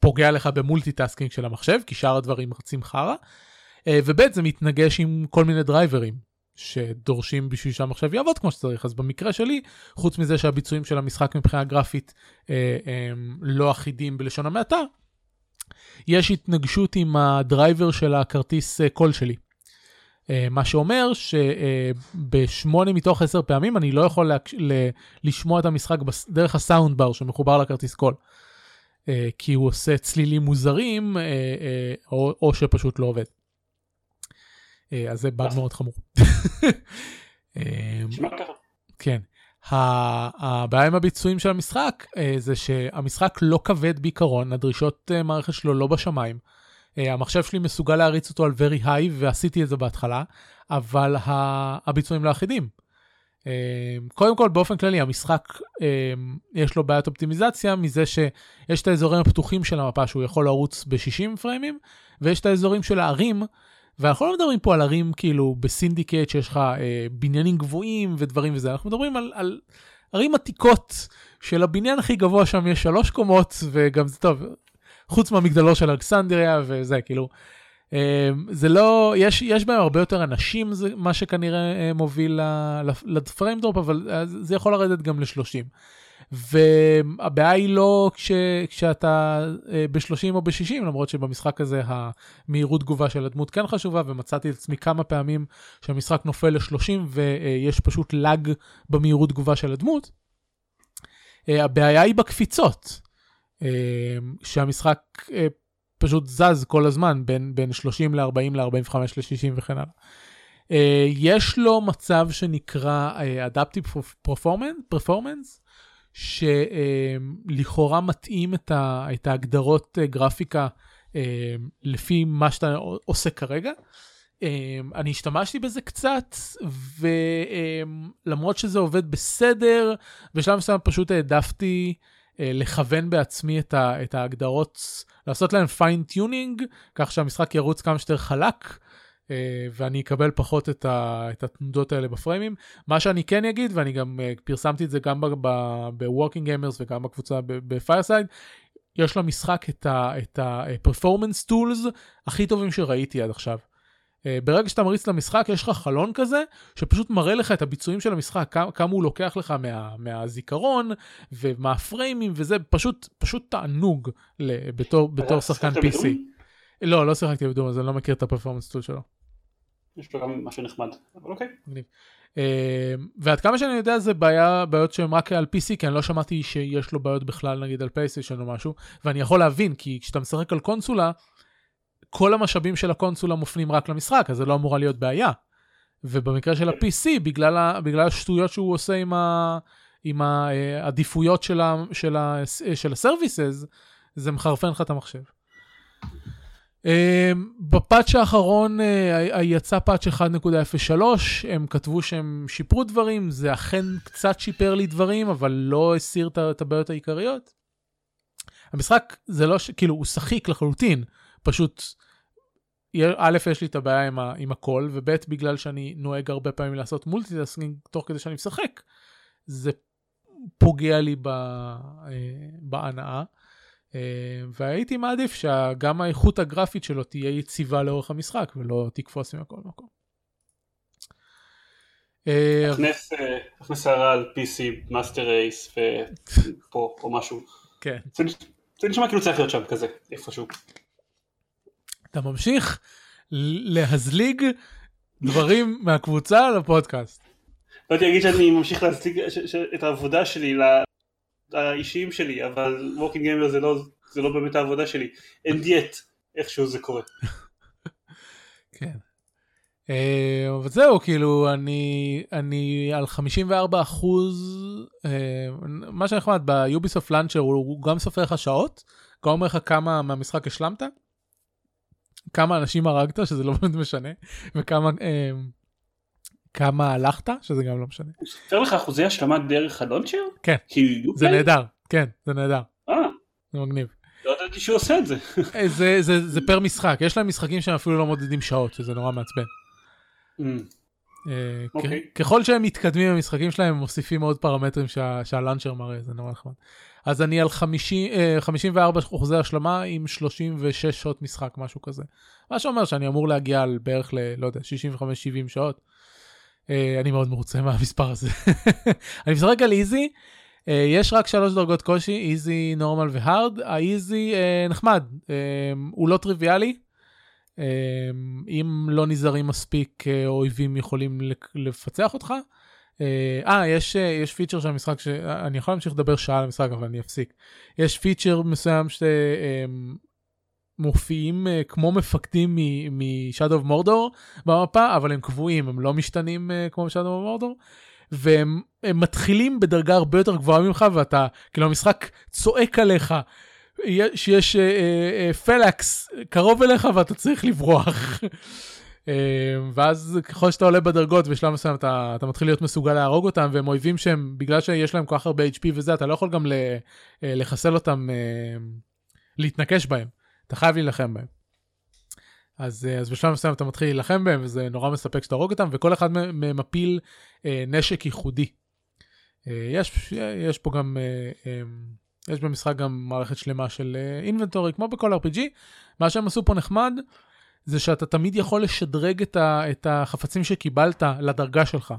פוגע לך ב multitasking של המחשב, כי שאר הדברים רצים חרא, אה, וב' זה מתנגש עם כל מיני דרייברים שדורשים בשביל שהמחשב יעבוד כמו שצריך, אז במקרה שלי, חוץ מזה שהביצועים של המשחק מבחינה גרפית אה, הם לא אחידים בלשון המעטה, יש התנגשות עם הדרייבר של הכרטיס אה, קול שלי. אה, מה שאומר שבשמונה מתוך עשר פעמים אני לא יכול להקש... ל... לשמוע את המשחק בס... דרך ה sound bar שמחובר לכרטיס קול. אה, כי הוא עושה צלילים מוזרים, אה, אה, או, או שפשוט לא עובד. אה, אז זה באג מאוד חמור. אה, נשמע ככה. כן. הבעיה עם הביצועים של המשחק אה, זה שהמשחק לא כבד בעיקרון, הדרישות מערכת שלו לא בשמיים. המחשב שלי מסוגל להריץ אותו על very high ועשיתי את זה בהתחלה, אבל הביצועים לא אחידים. קודם כל באופן כללי המשחק יש לו בעיית אופטימיזציה מזה שיש את האזורים הפתוחים של המפה שהוא יכול לרוץ ב-60 פריימים ויש את האזורים של הערים ואנחנו לא מדברים פה על ערים כאילו בסינדיקט שיש לך אה, בניינים גבוהים ודברים וזה, אנחנו מדברים על, על ערים עתיקות של הבניין הכי גבוה שם יש שלוש קומות וגם זה טוב, חוץ מהמגדלור של אלכסנדריה וזה כאילו, אה, זה לא, יש, יש בהם הרבה יותר אנשים, זה מה שכנראה אה, מוביל לפריים דרופ, אבל אה, זה יכול לרדת גם ל-30. והבעיה היא לא כש, כשאתה אה, ב-30 או ב-60, למרות שבמשחק הזה המהירות תגובה של הדמות כן חשובה, ומצאתי את עצמי כמה פעמים שהמשחק נופל ל-30 ויש פשוט לאג במהירות תגובה של הדמות. אה, הבעיה היא בקפיצות, אה, שהמשחק פשוט זז כל הזמן בין, בין 30 ל-40 ל-45 ל-60 וכן הלאה. Uh, יש לו מצב שנקרא uh, Adaptive Performance, Performance שלכאורה מתאים את, ההגדרות uh, גרפיקה uh, לפי מה שאתה עושה כרגע. Um, אני השתמשתי בזה קצת, ולמרות שזה עובד בסדר, בשלב מסוים פשוט העדפתי לכוון בעצמי את, ההגדרות, לעשות להם fine tuning, כך שהמשחק ירוץ כמה שיותר חלק. Uh, ואני אקבל פחות את, ה, את התנודות האלה בפריימים. מה שאני כן אגיד, ואני גם uh, פרסמתי את זה גם ב-Walking Gamers וגם בקבוצה ב-Fireside, יש למשחק את ה-performance tools הכי טובים שראיתי עד עכשיו. ברגע שאתה מריץ למשחק יש לך חלון כזה שפשוט מראה לך את הביצועים של המשחק כמה, הוא לוקח לך מה, מהזיכרון ומהפריימים וזה פשוט פשוט תענוג בתור, בתור שחקן PC. לא לא שיחקתי בדום אז אני לא מכיר את הפרפורמנס טול שלו. יש לו גם משהו נחמד. אבל אוקיי. אה, ועד כמה שאני יודע זה בעיה, בעיות שהן רק על PC, כי אני לא שמעתי שיש לו בעיות בכלל נגיד על פייסטיישן או משהו, ואני יכול להבין, כי כשאתה משחק על קונסולה, כל המשאבים של הקונסולה מופנים רק למשחק, אז זה לא אמורה להיות בעיה. ובמקרה של ה-PC, בגלל, ה, בגלל השטויות שהוא עושה עם, ה, עם העדיפויות של, ה, של, ה, של ה-services, זה מחרפן לך את המחשב. בפאץ' האחרון uh, יצא פאץ' 1.03, הם כתבו שהם שיפרו דברים, זה אכן קצת שיפר לי דברים, אבל לא הסיר את הבעיות העיקריות. המשחק זה לא, ש... כאילו הוא שחיק לחלוטין, פשוט, א', יש לי את הבעיה עם, ה... עם הקול, וב', בגלל שאני נוהג הרבה פעמים לעשות multitasking תוך כדי שאני משחק, זה פוגע לי. אה, בהנאה. אה, והייתי מעדיף שגם האיכות הגרפית שלו תהיה יציבה לאורך המשחק ולא תקפוץ מכל מקום. תכנס הערה על PC master race ופה או משהו. כן. זה נשמע כאילו צריך להיות שם כזה, איפשהו. אתה ממשיך להזליג דברים מהקבוצה לפודקאסט. באתי להגיד שאני ממשיך להזליג את העבודה שלי האישיים שלי, אבל Walking Gamer זה לא, זה לא באמת העבודה שלי. and yet, איכשהו זה קורה. כן. אה, אבל זהו, כאילו, אני, אני על 54 אחוז, אה, מה שנחמד, ביוביסופט launcher הוא גם סופר לך שעות, גם אומר לך כמה מהמשחק השלמת, כמה אנשים הרגת, שזה לא באמת משנה, וכמה... כמה הלכת, שזה גם לא משנה. הוא סופר לך אחוזי השלמה דרך הלונצ'ר? כן, זה נהדר, כן, זה נהדר. אה. זה מגניב. לא ידעתי שהוא עושה את זה. אה, זה, זה, זה פר משחק, יש להם משחקים שהם אפילו לא מודדים שעות, שזה נורא מעצבן. Mm. אה, אוקיי. ככל שהם מתקדמים במשחקים שלהם, הם מוסיפים עוד פרמטרים שהלאנצ'ר מראה, זה נורא נחמד. אז אני על 50, 54 אה, אחוזי השלמה עם 36 שעות משחק, משהו כזה. מה שאומר שאני אמור להגיע על בערך ל, לא יודע, 65-70 שעות. אה, אני מאוד מרוצה מהמספר הזה. אני משחק על איזי, אה, יש רק שלוש דרגות קושי, איזי, נורמל והארד. האיזי אה, נחמד, הוא לא טריוויאלי. אם לא נזהרים מספיק, אויבים יכולים לפצח אותך. אה, יש, יש פיצ'ר של המשחק, שאני יכול להמשיך לדבר שעה על המשחק, אבל אני אפסיק. יש פיצ'ר מסוים ש... מופיעים uh, כמו מפקדים מ Shadow of Mordor במפה, אבל הם קבועים, הם לא משתנים uh, כמו ב Shadow of Mordor. והם מתחילים בדרגה הרבה יותר גבוהה ממך, ואתה, כאילו המשחק צועק עליך, שיש uh, uh, פילקס קרוב אליך ואתה צריך לברוח. uh, ואז ככל שאתה עולה בדרגות בשלב מסוים אתה, אתה מתחיל להיות מסוגל להרוג אותם, והם אויבים שהם, בגלל שיש להם כל כך הרבה HP וזה, אתה לא יכול גם לחסל אותם, uh, להתנקש בהם. אתה חייב להילחם בהם. אז, אה, אז בשלב מסוים אתה מתחיל להילחם בהם וזה נורא מספק שאתה הרוג אותם וכל אחד מהם מפיל אה, נשק ייחודי. אה, יש, יש פה גם, אה, אה, יש במשחק גם מערכת שלמה של אינבנטורי אה, כמו בכל RPG. מה שהם עשו פה נחמד זה שאתה תמיד יכול לשדרג את, ה, את החפצים שקיבלת לדרגה שלך.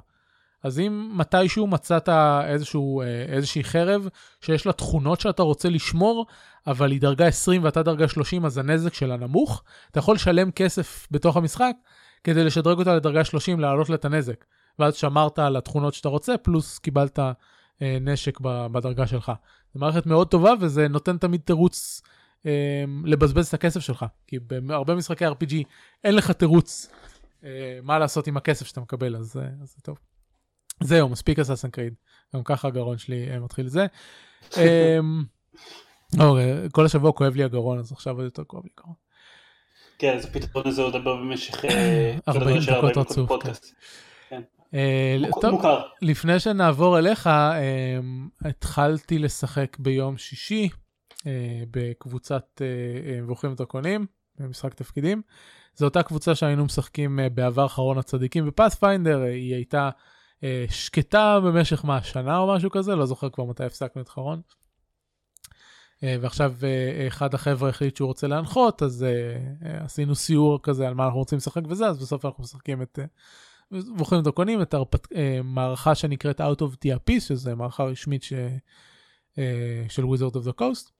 אז אם מתישהו מצאת איזשהו, אה, איזושהי חרב שיש לה תכונות שאתה רוצה לשמור, אבל היא דרגה 20 ואתה דרגה 30 אז הנזק שלה נמוך, אתה יכול לשלם כסף בתוך המשחק כדי לשדרג אותה לדרגה 30 להעלות לה את הנזק. ואז שמרת על התכונות שאתה רוצה, פלוס קיבלת אה, נשק בדרגה שלך. זו מערכת מאוד טובה וזה נותן תמיד תירוץ אה, לבזבז את הכסף שלך. כי בהרבה משחקי RPG אין לך תירוץ אה, מה לעשות עם הכסף שאתה מקבל, אז, אה, זה טוב. זהו, מספיק קריד. גם ככה הגרון שלי אה, מתחיל זה. אוקיי, כל השבוע כואב לי הגרון, אז עכשיו עוד יותר כואב לי הגרון. כן, אז הפתרון הזה הוא לדבר במשך 40 אה, דקות רצוף. כן. אה, טוב, לפני שנעבור אליך, התחלתי לשחק ביום שישי בקבוצת מבוכים ודרקונים, במשחק תפקידים. זו אותה קבוצה שהיינו משחקים בעבר אחרון הצדיקים בפאת'פיינדר, היא הייתה אה, שקטה במשך מה, שנה או משהו כזה? לא זוכר כבר מתי הפסקנו את חרון. אה, ועכשיו אה, אחד החבר'ה החליט שהוא רוצה להנחות, אז עשינו סיור כזה על מה אנחנו רוצים לשחק וזה, אז בסוף אנחנו משחקים את... בוחרים דרקונים, את המערכה שנקראת Out of the Abyss, שזה מערכה רשמית ש... של Wizards of the Coast.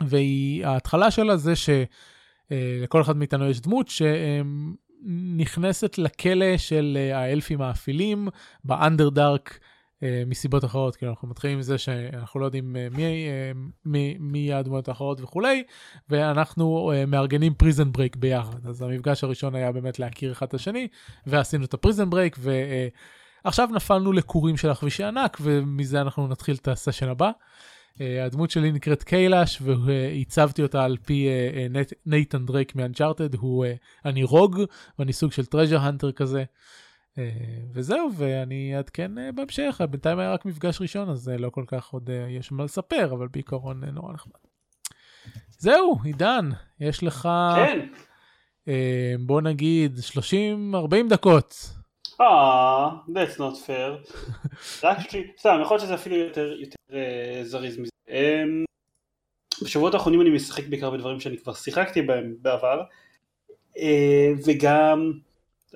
וההתחלה שלה זה שלכל אחד מאיתנו יש דמות שהיא נכנסת לכלא של אה, האלפים האפלים באנדרדארק אה, מסיבות אחרות, כאילו אנחנו מתחילים עם זה שאנחנו לא יודעים אה, מי, מי, מי הדמויות האחרות וכולי, ואנחנו מארגנים prison break ביחד. אז המפגש הראשון היה באמת להכיר אחד את השני, ועשינו את ה prison break, ועכשיו נפלנו לקורים של עכבישי ענק, ומזה אנחנו נתחיל את הסשן הבא. אה, הדמות שלי נקראת קיילש ועיצבתי אותה על פי אה, אה, נייתן דרייק מ Uncharted, הוא, אה, אני rogue ואני סוג של treasure hunter כזה. אה, וזהו, ואני אעדכן אה, בהמשך, בינתיים היה רק מפגש ראשון אז אה, לא כל כך עוד יש מה לספר, אבל בעיקרון נורא נחמד. זהו, עידן, יש לך, כן. בוא נגיד 30-40 דקות. אה, that's not fair. רק שלי, סתם, יכול להיות שזה אפילו יותר, יותר אה, זריז מזה. אה, בשבועות האחרונים אני משחק בעיקר בדברים שאני כבר שיחקתי בהם בעבר, אה, וגם,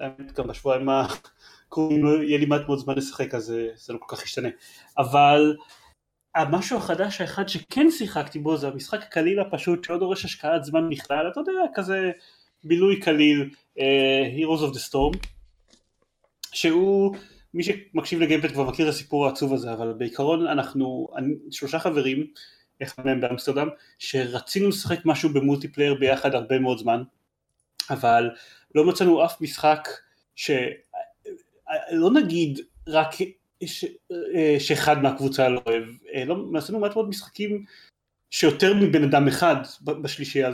האמת, גם בשבועיים הקרובים לא יהיה לי מעט מאוד זמן לשחק, אז אה, זה לא כל כך ישתנה. אבל המשהו החדש האחד שכן שיחקתי בו זה המשחק הקליל הפשוט שלא דורש השקעת זמן בכלל, אתה יודע, כזה בילוי קליל, אה, Heroes of the Storm. שהוא, מי שמקשיב לגיימפד כבר מכיר את הסיפור העצוב הזה, אבל בעיקרון אנחנו אני, שלושה חברים, אחד מהם באמסטרדם, שרצינו לשחק משהו במולטיפלייר ביחד הרבה מאוד זמן, אבל לא מצאנו אף משחק ש... לא נגיד רק ש... שאחד מהקבוצה לא אוהב, לא, עשינו מעט מאוד משחקים שיותר מבן אדם אחד בשלישייה,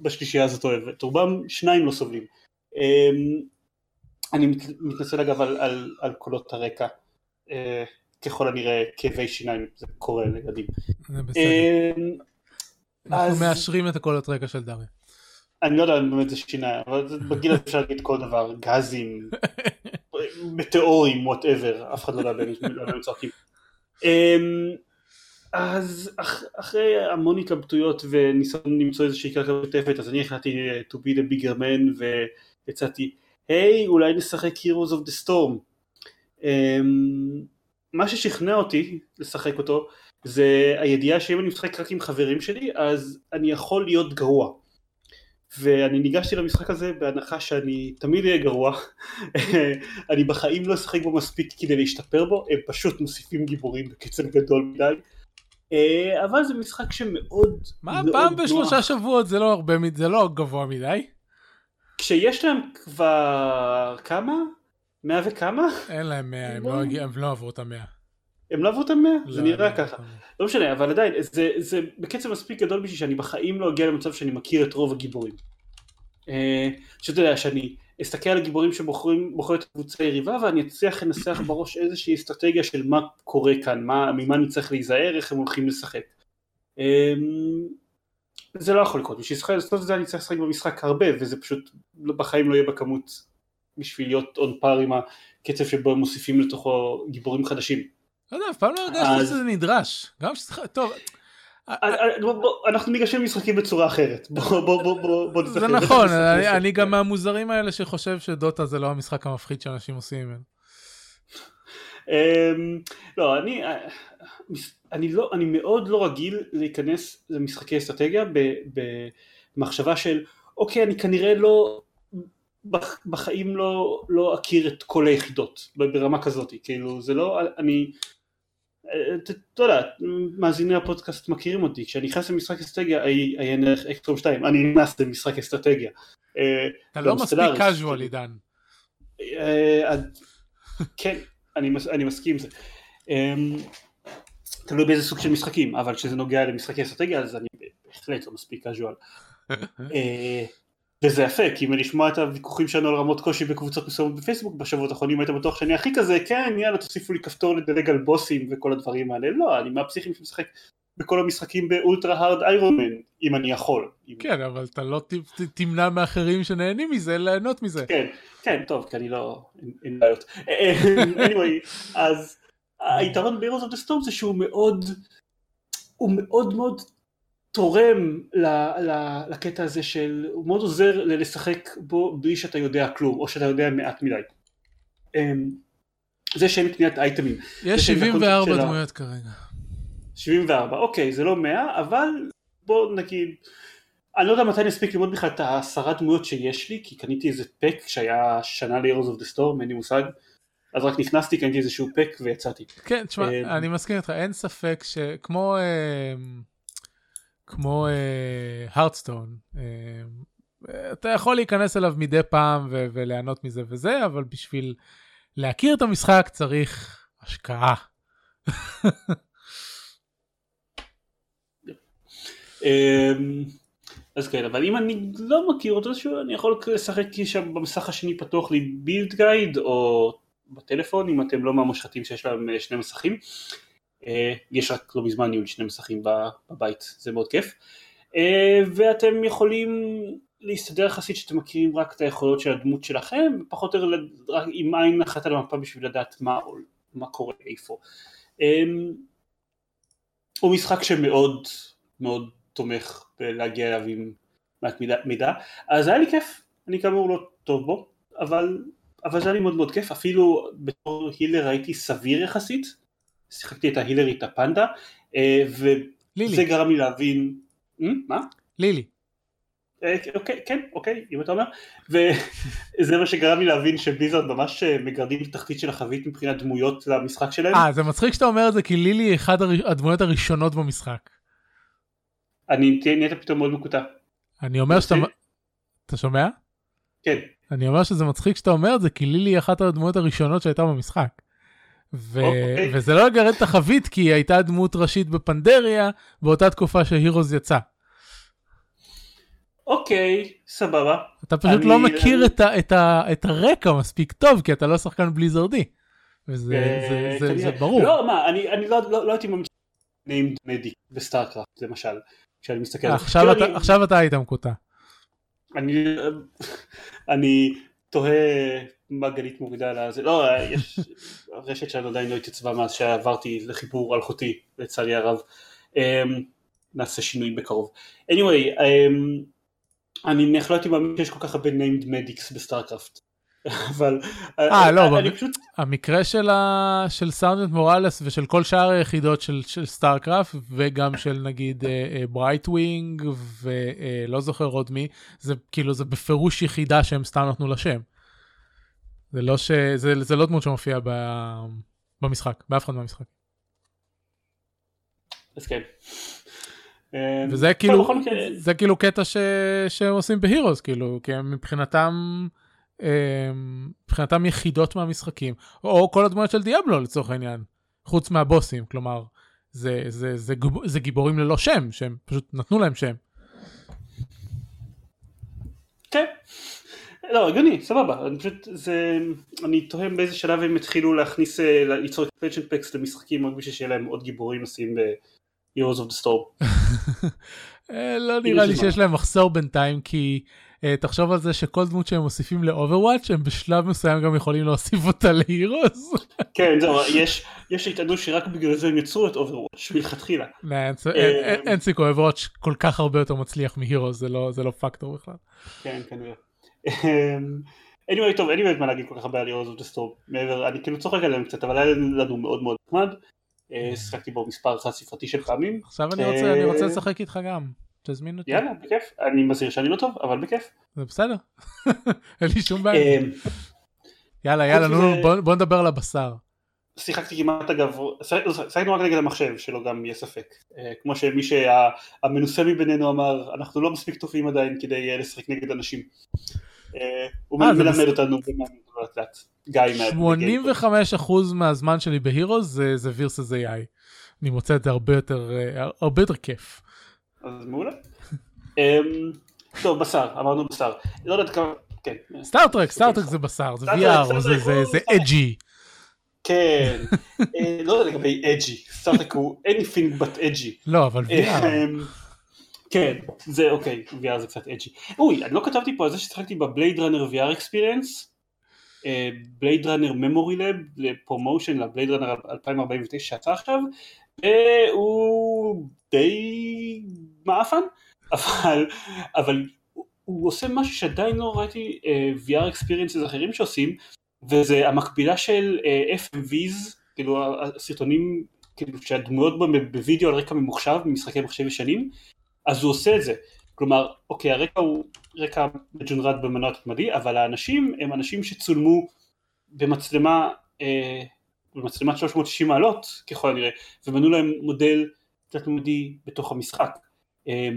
בשלישייה הזאת אוהב, את רובם שניים לא סובלים. אני מתנצל אגב על, על, על קולות הרקע, אה, ככל הנראה כאבי שיניים, זה קורה לילדים. זה בסדר. אה, אנחנו אז- מאשרים את הקולות רקע של דריה. אני לא יודע אם באמת זה שיניים, אבל בגיל הזה אפשר להגיד כל דבר, גזים, מטאורים, וואטאבר, אף אחד לא יודע באמת הם צועקים. אמ, אז אח, אחרי המון התלבטויות וניסיון למצוא איזושהי קרקע משותפת, אז אני החלטתי אה, to be the bigger man והצעתי, היי, אולי נשחק Heroes of the Storm. אמ, מה ששכנע אותי לשחק אותו זה הידיעה שאם אני משחק רק עם חברים שלי אז אני יכול להיות גרוע. ואני ניגשתי למשחק הזה בהנחה שאני תמיד אהיה גרוע, אני בחיים לא אשחק בו מספיק כדי להשתפר בו, הם פשוט מוסיפים גיבורים בקצב גדול מדי, אה, אבל זה משחק שמאוד מה, מאוד פעם נוח. בשלושה שבועות זה לא הרבה, זה לא גבוה מדי. כשיש להם כבר כמה? מאה וכמה? אין להם 100, הם לא. הם לא עברו את המאה. הם לא עברו את המאה? זה לא, נראה לא, ככה. לא. לא משנה, אבל עדיין, זה, זה בקצב מספיק גדול בשביל שאני בחיים לא אגיע למצב שאני מכיר את רוב הגיבורים. אה, שאתה יודע, שאני אסתכל על הגיבורים שבוחרים בוחרים את הקבוצה היריבה ואני אצליח לנסח בראש איזושהי אסטרטגיה של מה קורה כאן, מה, ממה אני צריך להיזהר, איך הם הולכים לשחק. אה, זה לא יכול לקרות, בשביל לעשות את זה אני צריך לשחק במשחק הרבה וזה פשוט בחיים לא יהיה בכמות בשביל להיות און פאר עם הקצב שבו הם מוסיפים לתוכו גיבורים חדשים. לא יודע, אף פעם לא הרגשתי אז- שזה נדרש. גם שצריך, טוב, אה, אנחנו ניגשים למשחקים בצורה אחרת, בוא בוא זה. נכון, אני- גם מהמוזרים האלה שחושב שדוטה זה לא המשחק המפחיד שאנשים עושים ממנו. אמ, לא, אני, אה, אני לא, אני מאוד לא רגיל להיכנס למשחקי אסטרטגיה במחשבה של אוקיי אני כנראה לא, בח- בחיים לא, לא אכיר את כל היחידות ברמה כזאת, כאילו זה לא, אני, אתה יודע, מאזיני הפודקאסט מכירים אותי, כשאני נכנס למשחק אסטרטגיה, עיין ערך אקסטרום 2, אני נכנס למשחק אסטרטגיה. אה, אתה גם לא מספיק כאילו. עידן. אה, כן, אני, מס, אני מסכים עם זה. אמ, תלוי באיזה סוג של משחקים, אבל כשזה נוגע למשחקי אסטרטגיה אז אני בהחלט לא מספיק casual. אה, וזה יפה, כי אם לשמוע את הוויכוחים שלנו על רמות קושי בקבוצות מסוימות בפייסבוק בשבועות האחרונים היית בטוח שאני הכי כזה, כן יאללה תוסיפו לי כפתור לדלג על בוסים וכל הדברים האלה, לא, אני מהפסיכים שמשחק בכל המשחקים באולטרה הארד איירונמן, אם אני יכול. כן, אבל אתה לא ת- ת- תמנע מאחרים שנהנים מזה ליהנות מזה. כן, כן, טוב, כי אני לא, אין- בעיות. אה, anyway, אז היתרון ב-Heroes of the Storm זה שהוא מאוד, הוא מאוד מאוד תורם ל, ל, לקטע הזה של, הוא מאוד עוזר לשחק בו בלי שאתה יודע כלום, או שאתה יודע מעט מדי. אמ, זה שאין קניית אייטמים. יש זה הקונספט 74 של ה- דמויות כרגע. 74, אוקיי, זה לא 100, אבל בוא נגיד, אני לא יודע מתי אני אספיק ללמוד בכלל את העשרה דמויות שיש לי, כי קניתי איזה פק שהיה שנה ל-Heroes of the Storm, אין לי מושג, אז רק נכנסתי, קניתי איזשהו פק ויצאתי. כן, תשמע, אה, אני מסכים איתך, אין ספק שכמו אה, כמו הרדסטון, אתה יכול להיכנס אליו מדי פעם וליהנות מזה וזה, אבל בשביל להכיר את המשחק צריך השקעה. אמ, אז כן, אבל אם אני לא מכיר אותו, אני יכול לשחק שם במסך השני פתוח לי בילד גייד, או בטלפון, אם אתם לא מהמושחתים שיש להם אה, שני מסכים. אה, יש רק לא מזמן יהיו לי שני מסכים בבית, זה מאוד כיף. אה, ואתם יכולים להסתדר יחסית שאתם מכירים רק את היכולות של הדמות שלכם, פחות או יותר עם עין אחת על המפה בשביל לדעת מה, מה קורה איפה. אמ, הוא משחק שמאוד מאוד תומך בלהגיע אליו עם מעט מידע, מידע, אז היה לי כיף, אני כאמור לא טוב בו, אבל, אבל זה היה לי מאוד מאוד כיף, אפילו בתור הילר הייתי סביר יחסית, שיחקתי את ההילרית הפנדה, אה, וזה גרם לי להבין, מה? לילי. אה, אוקיי, כן, אוקיי, אם אתה אומר, וזה מה שגרם לי להבין שבליזרד ממש אה, מגרדים את התחתית של החבית מבחינת דמויות למשחק שלהם. אה, זה מצחיק שאתה אומר את זה כי לילי היא אחת הדמויות הראשונות במשחק. אני נהיית פתאום מאוד מקוטע. אני אומר שאתה... אתה שומע? כן. אני אומר שזה מצחיק שאתה אומר את זה כי לילי היא אחת הדמויות הראשונות שהייתה במשחק. ו... Okay. אוקיי. וזה לא לגרד את החבית כי היא הייתה דמות ראשית בפנדריה באותה תקופה שהירוז יצא. אוקיי, סבבה. אתה פשוט אני... לא מכיר את, ה, את, ה, את הרקע מספיק טוב, כי אתה לא שחקן בליזרדי. וזה אה, זה, זה, זה ברור. לא, מה, אני, אני לא, לא, לא הייתי ממש named מדיק בסטארקראפט, למשל, כשאני מסתכל זה. עכשיו, אתה, אני... עכשיו אתה היית מקוטע. אני, אני תוהה מה גלית מורידה על זה. לא, יש רשת שאני עדיין לא התייצבה מאז שעברתי לחיבור אלחוטי, לצערי הרב. Um, נעשה שינוי בקרוב. anyway, um, אני נניח לא מאמין שיש כל כך הרבה named medics בסטארקראפט. אבל אה לא, אני פשוט... המקרה של, ה... של סרג'נט מוראלס ושל כל שאר היחידות של, של סטארקראפט וגם של נגיד ברייטווינג אה, אה, ולא זוכר עוד מי, זה כאילו זה בפירוש יחידה שהם סתם נתנו לה שם. זה לא ש... זה, זה לא דמות שמופיעה ב... במשחק, באף אחד מהמשחק. אז כן. אמ, וזה כאילו, זה כאילו קטע ש... שהם עושים בהירוס, כאילו, כי הם מבחינתם, מבחינתם יחידות מהמשחקים, או כל הדמויות של דיאבלו לצורך העניין, חוץ מהבוסים, כלומר, זה, זה, זה, זה, זה גיבורים ללא שם, שהם פשוט נתנו להם שם. כן. לא, הגיוני, סבבה, אני פשוט, זה, אני תוהה באיזה שלב הם התחילו להכניס, אה, ליצור expansion packs למשחקים רק בשביל שיהיה להם עוד גיבורים לשים Heroes of the Storm. אה, לא נראה לי שיש להם מחסור בינתיים כי אה, תחשוב על זה שכל דמות שהם מוסיפים לאוברוואץ' הם בשלב מסוים גם יכולים להוסיף אותה להירוס. כן זהו יש יש שיטענו שרק בגלל זה הם יצרו את אוברוואץ' מלכתחילה. אה, אין סיכוי אוברוואץ' כל כך הרבה יותר מצליח מהירוס זה לא זה לא פקטור בכלל. כן כנראה. anyway טוב אין לי באמת מה להגיד כל כך הרבה על Heroes of the Storm מעבר אני כאילו צוחק עליהם קצת אבל היה לנו מאוד מאוד נחמד. אה, שיחקתי בו מספר חד ספרתי של פעמים. עכשיו אני רוצה, אני רוצה אה, לשחק איתך גם. תזמין אותי. יאללה, בכיף. אני מזהיר שאני לא טוב, אבל בכיף. זה בסדר. אין לי שום בעיה. אה, יאללה, יאללה, נו, בוא נדבר על הבשר. שיחקתי כמעט אגב, שיחקנו רק נגד המחשב, שלא גם יהיה ספק. כמו שמי שהמנוסה מבינינו אמר, אנחנו לא מספיק טובים עדיין כדי לשחק נגד אנשים. הוא מלמד אותנו לאט לאט. גיא 85% מהזמן שלי בהירוס זה, זה וירסס AI. אני מוצא את זה הרבה יותר, אה, הרבה יותר כיף. אז מעולה. אמ, טוב, בשר, אמרנו בשר. לא יודעת כמה, כן. סטארטרק, סטארטרק זה בשר, זה VR, זה edgy. כן, אה, לא יודע לגבי edgy, סטארטרק הוא anything but edgy. לא, אבל VR. אמ, כן, זה אוקיי, VR זה קצת edgy. אוי, אני לא כתבתי פה על זה ששיחקתי בבלייד ראנר VR experience. בלייד ראנר memory lab, לפרומושן לבלייד ראנר 2049 שיצא עכשיו והוא די מעפן אבל, אבל הוא עושה משהו שעדיין לא ראיתי uh, VR experiences אחרים שעושים וזה המקבילה של uh, FMVs כאילו הסרטונים כאילו שהדמויות בווידאו על רקע ממוחשב ממשחקי מחשב ישנים אז הוא עושה את זה כלומר, אוקיי, הרקע הוא רקע מג'ונרד במנוע תתמדי, אבל האנשים הם אנשים שצולמו במצלמה, אה, במצלמת 360 מעלות ככל הנראה, ובנו להם מודל תת-תמדי בתוך המשחק. אה,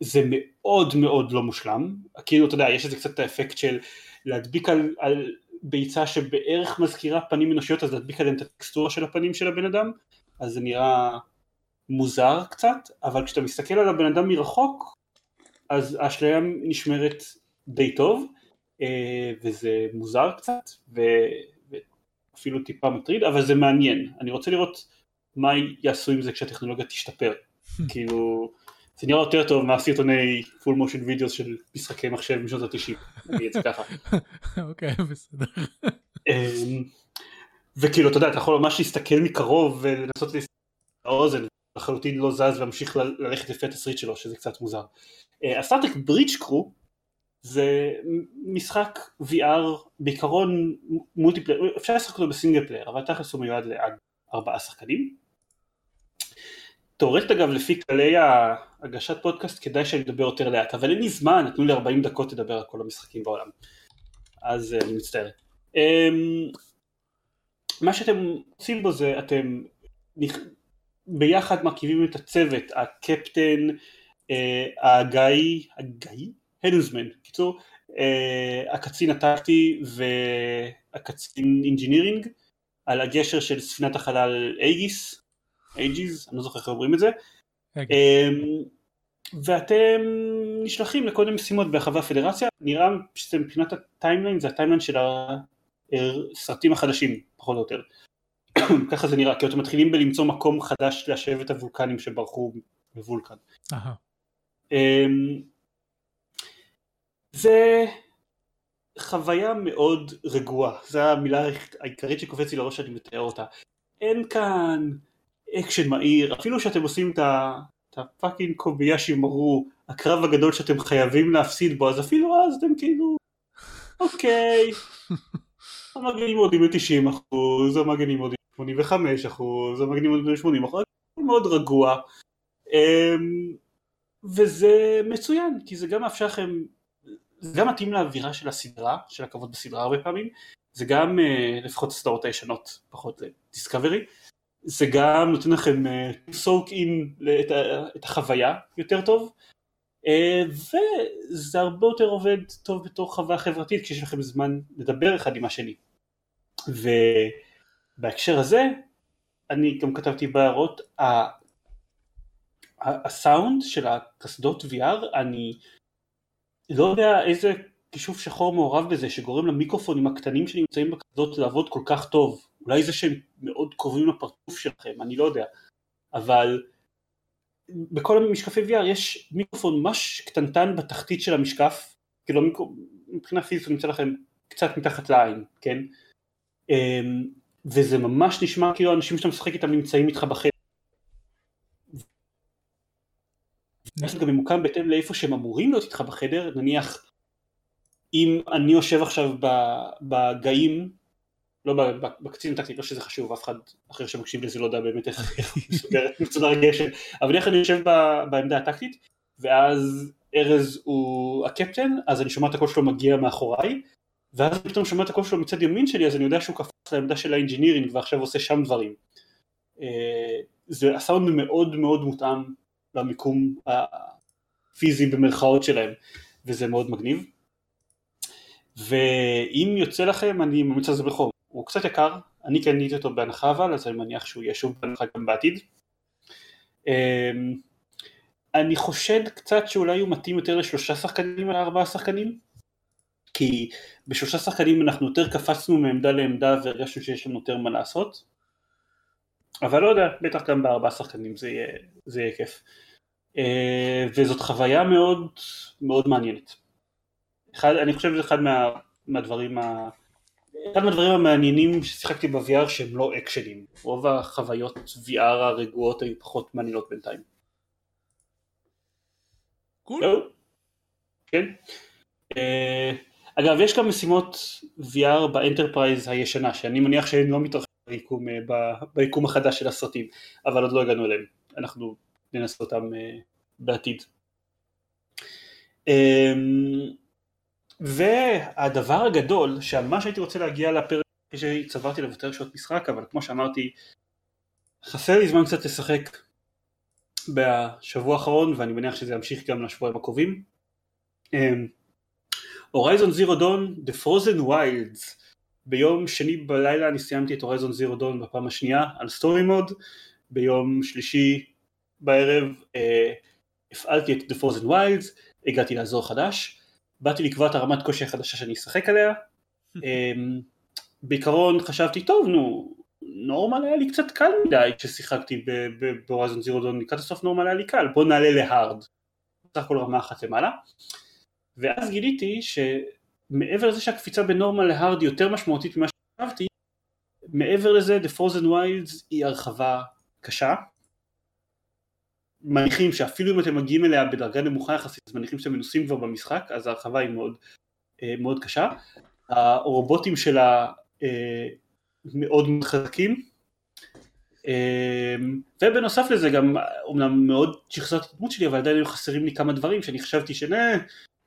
זה מאוד מאוד לא מושלם, כאילו אתה יודע, יש איזה קצת האפקט של להדביק על, על ביצה שבערך מזכירה פנים אנושיות, אז להדביק עליהם את הטקסטורה של הפנים של הבן אדם, אז זה נראה מוזר קצת, אבל כשאתה מסתכל על הבן אדם מרחוק, אז האשליה נשמרת די טוב, אה, וזה מוזר קצת, ואפילו טיפה מטריד, אבל זה מעניין. אני רוצה לראות מה יעשו עם זה כשהטכנולוגיה תשתפר. כאילו, זה נראה יותר טוב מהסרטוני full motion videos של משחקי מחשב משנות ה-90, אני אגיד את זה ככה. אוקיי, בסדר. אמ, וכאילו, אתה יודע, אתה יכול ממש להסתכל מקרוב ולנסות להסתכל האוזן, לחלוטין לא זז וממשיך ללכת לפי התסריט שלו, שזה קצת מוזר. אה, הסטארטק ברידג' קרו זה משחק VR בעיקרון multiplayer, אפשר לשחק אותו ב single player, אבל תכלס הוא מיועד לעד ארבעה שחקנים. תאורטית אגב לפי כללי הגשת פודקאסט כדאי שאני אדבר יותר לאט, אבל אין לי זמן, נתנו לי 40 דקות לדבר על כל המשחקים בעולם, אז אה, אני מצטער. אמ, מה שאתם עושים בו זה אתם ביחד מרכיבים את הצוות, הקפטן, אה, ההגאי, ההגאי? ה helmsman, קיצור, אה, הקצין הטקטי והקצין engineering על הגשר של ספינת החלל אייגיס, אייג'יז, אני לא זוכר איך אומרים את זה, אמ, ואתם נשלחים לכל מיני משימות ברחבי הפדרציה, נראה שזה מבחינת ה timeline, זה ה timeline של הסרטים החדשים, פחות או יותר. ככה זה נראה, כי אתם מתחילים בלמצוא מקום חדש ליישב את הוולקנים שברחו מוולקן. אמ, זה חוויה מאוד רגועה, זו המילה העיקרית שקופצת לי לראש שאני מתאר אותה. אין כאן אקשן מהיר, אפילו שאתם עושים את הפאקינג קוביישי מרו, הקרב הגדול שאתם חייבים להפסיד בו, אז אפילו אז אתם כאילו, אוקיי, המגנים יורדים ב-90 אחוז, המגנים יורדים ב-85 אחוז, המגנים יורדים ב-80 אחוז, מאוד רגוע, אמ, וזה מצוין, כי זה גם מאפשר לכם, זה גם מתאים לאווירה של הסדרה, של הכבוד בסדרה הרבה פעמים, זה גם אה, לפחות הסדרות הישנות, פחות דיסקאברי, זה גם נותן לכם סוק uh, אין את, החוויה יותר טוב. uh, וזה הרבה יותר עובד טוב בתור חוויה חברתית כשיש לכם זמן לדבר אחד עם השני. ובהקשר הזה אני גם כתבתי בהערות הסאונד של הקסדות VR אני לא יודע איזה כישוף שחור מעורב בזה שגורם למיקרופונים הקטנים שנמצאים בקסדות לעבוד כל כך טוב אולי זה שהם מאוד קרובים לפרצוף שלכם, אני לא יודע, אבל בכל המשקפי VR יש מיקרופון ממש קטנטן בתחתית של המשקף, כאילו מבחינה פיזית הוא נמצא לכם קצת מתחת לעין, כן? אמ, וזה ממש נשמע כאילו האנשים שאתה משחק איתם נמצאים איתך בחדר. זה גם ממוקם בהתאם לאיפה שהם אמורים להיות איתך בחדר, נניח אם אני יושב עכשיו בגאים לא בקצין הטקטי, לא שזה חשוב, אף אחד אחר שמקשיב לזה לא יודע באמת איך מסודרת מצד הרגשת, אבל איך אני יושב בעמדה הטקטית, ואז ארז הוא הקפטן, אז אני שומע את הקול שלו מגיע מאחוריי, ואז פתאום שומע את הקול שלו מצד ימין שלי, אז אני יודע שהוא קפץ לעמדה של ה engineering ועכשיו עושה שם דברים. אה, זה הסאונד מאוד מאוד מותאם למיקום הפיזי במרכאות שלהם, וזה מאוד מגניב. ואם יוצא לכם אני ממליץ על זה בחום. הוא קצת יקר, אני קניתי אותו בהנחה אבל, אז אני מניח שהוא יהיה שוב בהנחה גם בעתיד. אמ, אני חושד קצת שאולי הוא מתאים יותר לשלושה שחקנים על ארבעה שחקנים, כי בשלושה שחקנים אנחנו יותר קפצנו מעמדה לעמדה והרגשנו שיש לנו יותר מה לעשות, אבל לא יודע, בטח גם בארבעה שחקנים זה יהיה, זה יהיה כיף. אה, וזאת חוויה מאוד מאוד מעניינת. אחד, אני חושב שזה אחד מה, מהדברים ה... אחד מהדברים המעניינים ששיחקתי ב-VR שהם לא אקשנים, רוב החוויות VR הרגועות היו פחות מעניינות בינתיים. cool. לא? כן. אה, אגב יש גם משימות VR באנטרפרייז הישנה שאני מניח שהן לא מתרחשות ביקום, אה, ביקום החדש של הסרטים אבל עוד לא הגענו אליהם אנחנו ננסה אותם בעתיד. והדבר הגדול, שממש הייתי רוצה להגיע לפרק שצברתי לו יותר שעות משחק, אבל כמו שאמרתי, חסר לי זמן קצת לשחק בשבוע האחרון, ואני מניח שזה ימשיך גם לשבועיים הקרובים. הורייזון זירו דון, The Frozen Wilds, ביום שני בלילה אני סיימתי את הורייזון זירו דון בפעם השנייה על סטורי מוד, ביום שלישי בערב אה, הפעלתי את The Frozen Wilds, הגעתי לאזור חדש, באתי לקבוע את הרמת קושי החדשה שאני אשחק עליה, אה, בעיקרון חשבתי טוב נו נורמל היה לי קצת קל מדי כששיחקתי בהורייזון זירו דון לקראת הסוף נורמל היה לי קל בוא נעלה להארד בסך הכל רמה אחת למעלה. ואז גיליתי שמעבר לזה שהקפיצה בנורמל להארד היא יותר משמעותית ממה שחשבתי מעבר לזה The Frozen Wilds היא הרחבה קשה מניחים שאפילו אם אתם מגיעים אליה בדרגה נמוכה יחסית אז מניחים שאתם מנוסים כבר במשחק אז ההרחבה היא מאוד, אה, מאוד קשה. הרובוטים שלה אה, מאוד חזקים אה, ובנוסף לזה גם אומנם מאוד שדרגתי את הדמות שלי אבל עדיין היו חסרים לי כמה דברים שאני חשבתי ש nah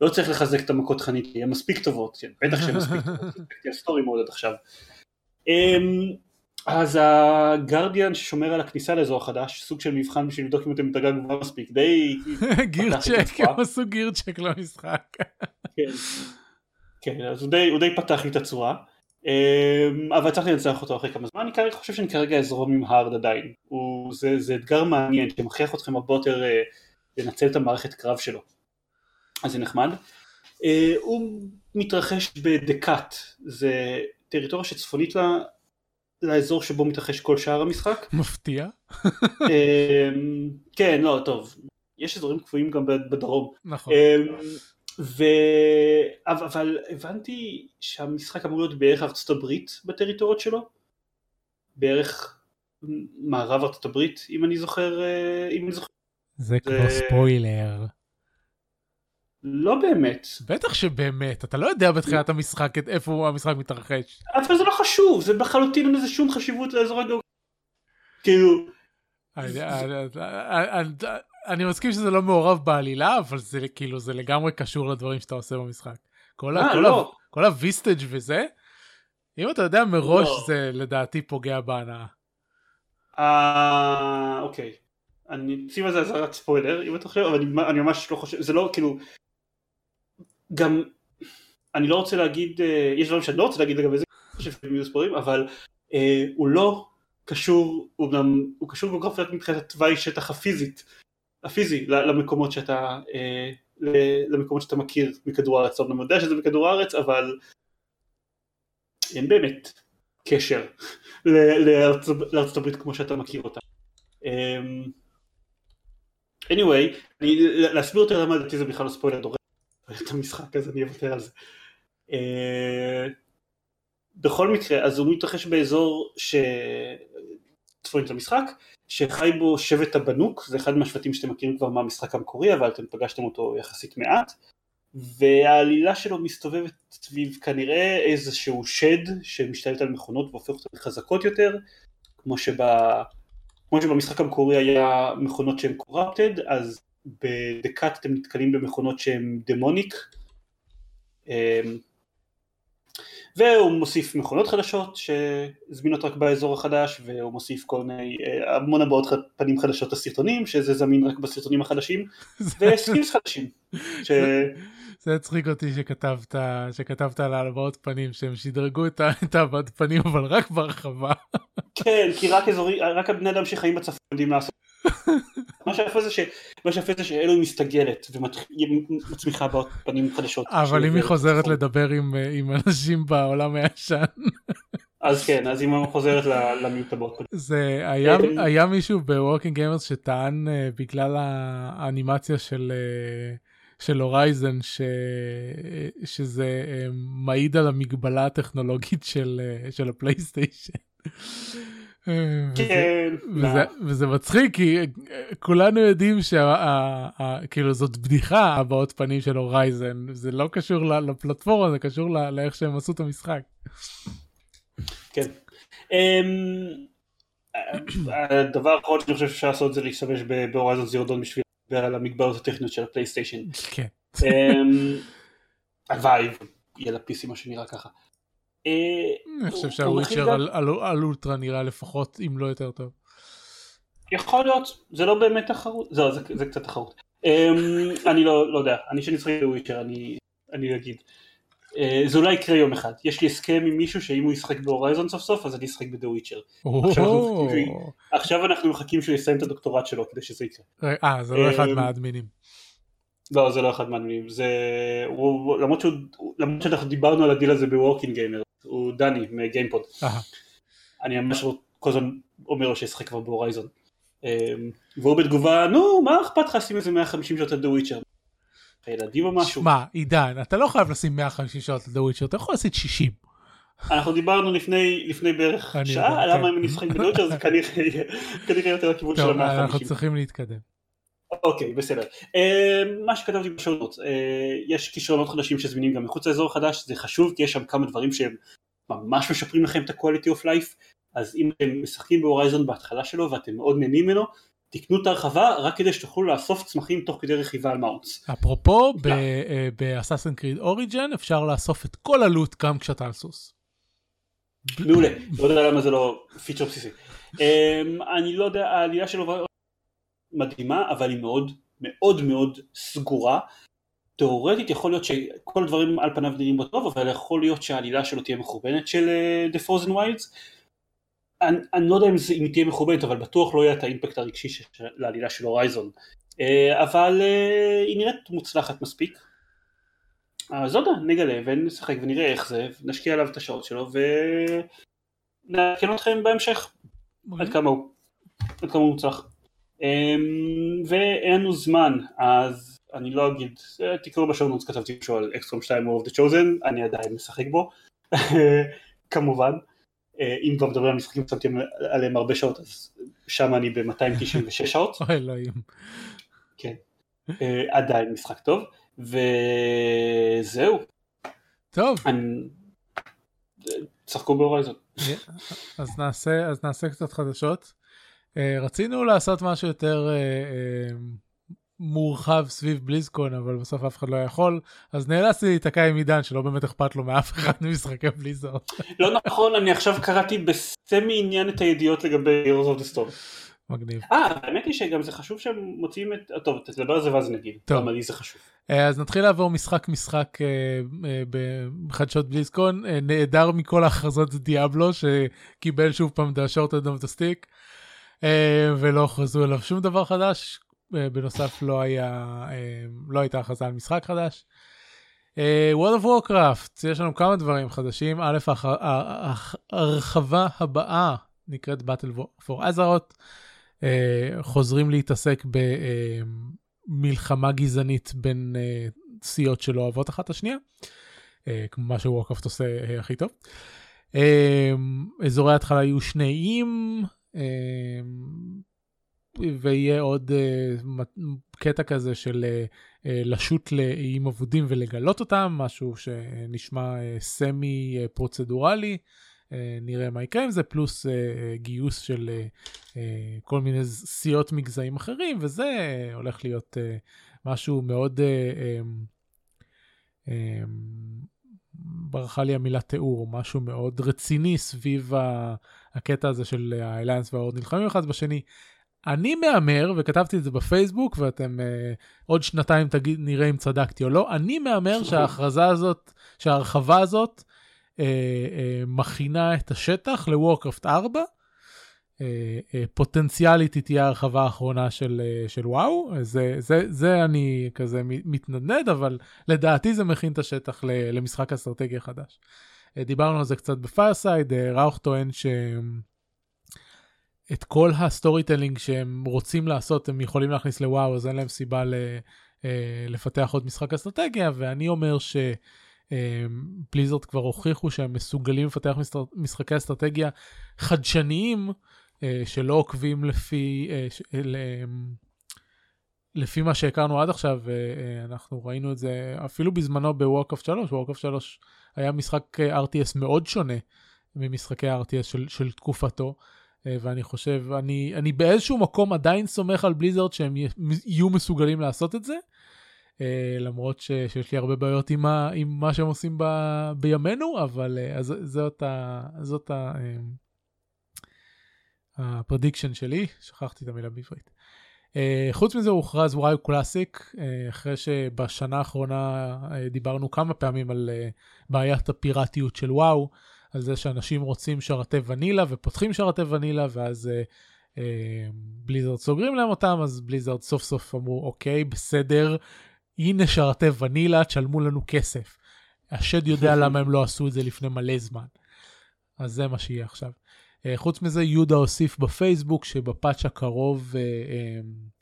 לא צריך לחזק את המכות חנית הן מספיק טובות. כן, בטח שהן מספיק טובות. ה story מאוד עד עכשיו אז הגרדיאן ששומר על הכניסה לאזור החדש, סוג של מבחן בשביל לבדוק אם אתם בדרגה גבוהה מספיק, די... gear check, הם עשו גיר צ'ק למשחק. כן, כן, אז הוא די, הוא די פתח לי את הצורה, אמ, אבל הצלחתי לנצח אותו אחרי כמה זמן, אני כרגע חושב שאני כרגע אזרום עם הארד עדיין, הוא, זה, זה אתגר מעניין שמכריח אתכם הרבה יותר אה, לנצל את המערכת קרב שלו, אז זה נחמד. אה, הוא מתרחש בדקאט, זה טריטוריה שצפונית לה לאזור שבו מתרחש כל שאר המשחק. מפתיע. אמ, כן, לא, טוב, יש אזורים קבועים גם בדרום. נכון. אמ, ו... אבל הבנתי שהמשחק אמור להיות בערך ארצות הברית בטריטוריות שלו, בערך מערב ארצות הברית אם אני זוכר, אה, אם אני זוכר. זה כבר ספוילר. לא באמת. בטח שבאמת, אתה לא יודע בתחילת המשחק איפה המשחק מתרחש. אבל זה לא חשוב, זה לחלוטין אין לזה שום חשיבות לאזור הגיאוגרפי. כאילו... אני מסכים שזה לא מעורב בעלילה, אבל זה כאילו, זה לגמרי קשור לדברים שאתה עושה במשחק. כל אה, לא. הוויסטג' וזה, אם אתה יודע מראש לא. זה לדעתי פוגע בהנאה. אה, אוקיי. אני אשים על זה אזהרת ספוילר אם אתה חושב, אבל אני ממש לא חושב, זה לא כאילו, גם אני לא רוצה להגיד, אה, יש דברים שאני לא רוצה להגיד לגבי זה, שהם יהיו ספורים, אבל אה, הוא לא קשור, הוא גם, הוא קשור גיאוגרפית מבחינת התוואי שטח הפיזית, הפיזי למקומות שאתה, אה, למקומות שאתה מכיר מכדור הארץ, אני יודע שזה מכדור הארץ, אבל אין באמת קשר לארצות הברית כמו שאתה מכיר אותה. אמ, anyway, אני, להסביר יותר למה לדעתי זה בכלל לא ספוילר דורש את המשחק אז אני אוותר על זה. אה, בכל מקרה אז הוא מתרחש באזור שצפונית למשחק שחי בו שבט הבנוק זה אחד מהשבטים שאתם מכירים כבר מהמשחק המקורי אבל אתם פגשתם אותו יחסית מעט והעלילה שלו מסתובבת סביב כנראה איזשהו שד שמשתלט על מכונות והופך אותן חזקות יותר כמו, שבה, כמו שבמשחק המקורי היה מכונות שהן קורפטד אז בדקת אתם נתקלים במכונות שהן דמוניק אמ, והוא מוסיף מכונות חדשות שזמינות רק באזור החדש והוא מוסיף כל מיני אה, המון הבעות פנים חדשות לסרטונים שזה זמין רק בסרטונים החדשים וסקילס חדשים. ש... זה הצחיק אותי שכתבת שכתבת על ההלוואות פנים שהם שדרגו את ההבעת פנים אבל רק ברחבה. כן כי רק אזורי רק הבני אדם שחיים בצפון יודעים לעשות מה שיפה זה ש... מה שיפה זה שאלוי היא מסתגלת ומצמיחה פנים חדשות. אבל אם היא חוזרת לדבר עם, עם אנשים בעולם הישן. אז כן, אז אם היא חוזרת למיעוט הבעות. זה היה, כן. היה מישהו ב Working Gamers שטען אה, בגלל האנימציה של אה, של Horizon ש... שזה מעיד על המגבלה הטכנולוגית של, של הפלייסטיישן. כן. וזה, וזה מצחיק כי כולנו יודעים שכאילו זאת בדיחה הבעות פנים של Horizon זה לא קשור לפלטפורמה זה קשור לאיך שהם עשו את המשחק. כן. אמ, הדבר האחרון שאני חושב שאפשר לעשות זה להשתמש ב Horizon Zero Dawn בשביל לדבר על המגבלות הטכניות של הפלייסטיישן. כן. אמ, הלוואי יהיה ל-PC מה שנראה ככה. אה, אני חושב שהוויצ'ר על אולטרה נראה לפחות אם לא יותר טוב. יכול להיות זה לא באמת תחרות זה קצת תחרות אמ, אני לא, לא יודע אני צריך בוויצ'ר אני אגיד אה, זה אולי יקרה יום אחד. יש לי הסכם עם מישהו שאם הוא ישחק בהורייזון סוף סוף, אז אני אשחק בדה וויצ'ר. עכשיו אנחנו מחכים שהוא יסיים את הדוקטורט שלו כדי שזה יקרה. אה, זה לא אחד מהאדמינים. לא, זה לא אחד מהאדמינים. זה... למרות שאנחנו דיברנו על הדיל הזה ב Working Gamer, הוא דני מ GamePod. אני ממש כל הזמן אומר לו שישחק כבר ב Horizon. והוא בתגובה, נו, מה אכפת לך לשים איזה 150 שעות על The Witcher? הילדים או משהו. שמע, עידן, אתה לא חייב לשים 150 שעות על The Witcher, אתה יכול לשים 60. אנחנו דיברנו לפני, לפני בערך שעה, למה אם אני משחק ב The Witcher זה כנראה יותר לכיוון של ה-150. אנחנו צריכים להתקדם. אוקיי, בסדר. מה שכתבתי בשונות, יש כישרונות חדשים שזמינים גם מחוץ לאזור החדש, זה חשוב כי יש שם כמה דברים שהם ממש משפרים לכם את ה-quality of life, אז אם אתם משחקים בהורייזון בהתחלה שלו ואתם מאוד נהנים ממנו, תקנו את ההרחבה רק כדי שתוכלו לאסוף צמחים תוך כדי רכיבה על מאונטס. אפרופו, באסאסן קריד אוריג'ן אפשר לאסוף את כל הלוט גם כשאתה על סוס. מעולה, לא יודע למה זה לא פיצ'ר בסיסי. אני לא יודע, העלייה שלו מדהימה, אבל היא מאוד מאוד מאוד סגורה. תאורטית יכול להיות שכל הדברים על פניו נראים בו טוב, אבל יכול להיות שהעלילה שלו תהיה מחורבנת של The Frozen Wilds. אני, אני לא יודע אם, זה, אם היא תהיה מכובדת, אבל בטוח לא יהיה את האימפקט הרגשי של העלילה של הורייזון. אה, אבל אה, היא נראית מוצלחת מספיק. אז יודע, נגלה ונשחק ונראה איך זה, נשקיע עליו את השעות שלו ונעדכן אתכם בהמשך עד כמה הוא, עד כמה הוא מוצלח. אמ, ואין לנו זמן, אז אני לא אגיד, אה, תקראו בשעונות, כתבתי משהו על אקסטרום 2 of the chosen, אני עדיין משחק בו, כמובן. אה, אם כבר מדברים על משחקים שמתי עליהם הרבה שעות אז שם אני ב-296 שעות. אוי אלוהים. כן. אה, עדיין משחק טוב וזהו. טוב. צחקו בהורייזון. אז נעשה אז נעשה קצת חדשות. אה, רצינו לעשות משהו יותר מורחב סביב בליזקון אבל בסוף אף אחד לא יכול אז נאלצתי להיתקע עם עידן שלא באמת אכפת לו מאף אחד ממשחקי בליזר. לא נכון אני עכשיו קראתי בסמי עניין את הידיעות לגבי Heroes of the Storm. מגניב. אה האמת היא שגם זה חשוב שהם מוציאים את טוב תדבר על זה ואז נגיד למה לי זה חשוב. אה, אז נתחיל לעבור משחק משחק אה, בחדשות ב BlizzCon נעדר מכל ההכרזות Diablo שקיבל שוב פעם את ה short end of the stick ולא הכריזו עליו שום דבר חדש אה, בנוסף לא היה, אה, לא הייתה הכרזה על משחק חדש. אה, World of Warcraft, יש לנו כמה דברים חדשים. א', ההרחבה הבאה נקראת Battle for Azeroth. חוזרים להתעסק במלחמה גזענית בין סיעות שלא אוהבות אחת את השנייה. כמו מה שוורקראפט עושה הכי טוב. אזורי ההתחלה יהיו שני איים. ויהיה עוד uh, קטע כזה של uh, לשוט לאיים אבודים ולגלות אותם, משהו שנשמע סמי פרוצדורלי, נראה מה יקרה עם זה, פלוס גיוס של כל מיני סיעות מגזעים אחרים, וזה הולך להיות משהו מאוד... Um, um, ברכה לי המילה תיאור, משהו מאוד רציני סביב הקטע הזה של האליינס והאורד נלחמים אחד בשני. אני מהמר, וכתבתי את זה בפייסבוק, ואתם uh, עוד שנתיים תגיד, נראה אם צדקתי או לא, אני מהמר שההכרזה הזאת, שההרחבה הזאת אה, אה, מכינה את השטח ל Warcraft 4. אה, אה, פוטנציאלית היא תהיה ההרחבה האחרונה של, אה, של וואו, זה, זה, זה אני כזה מתנדנד, אבל לדעתי זה מכין את השטח למשחק אסטרטגיה חדש. אה, דיברנו על זה קצת ב fireside, אה, ראוך טוען ש... את כל ה storytelling שהם רוצים לעשות הם יכולים להכניס לוואו אז אין להם סיבה ל, אה, לפתח עוד משחק אסטרטגיה ואני אומר שבליזרד אה, כבר הוכיחו שהם מסוגלים לפתח משחקי אסטרטגיה חדשניים אה, שלא עוקבים לפי אה, אה, לפי מה שהכרנו עד עכשיו אה, אנחנו ראינו את זה אפילו בזמנו בוורקאפט 3 וורקאפט 3 היה משחק RTS מאוד שונה ממשחקי ה-RTS של, של תקופתו. אה, ואני חושב, אני, אני באיזשהו מקום עדיין סומך על בליזרד שהם יהיו מסוגלים לעשות את זה, אה, למרות ש, שיש לי הרבה בעיות עם, ה, עם מה שהם עושים ב, בימינו, אבל אה, אז, זאת, ה, זאת ה, ה prediction שלי, שכחתי את המילה בעברית. אה, חוץ מזה הוכרז WoW Classic, אה, אחרי שבשנה האחרונה אה, דיברנו כמה פעמים על בעיית הפיראטיות של וואו, על זה שאנשים רוצים שרתי ונילה ופותחים שרתי ונילה ואז בליזרד סוגרים להם אותם, אז בליזרד סוף סוף אמרו אוקיי בסדר, הנה שרתי ונילה, תשלמו לנו כסף. השד יודע למה הם לא עשו את זה לפני מלא זמן. אז זה מה שיהיה עכשיו. Uh, חוץ מזה, יהודה הוסיף בפייסבוק שבפאץ' הקרוב uh, um,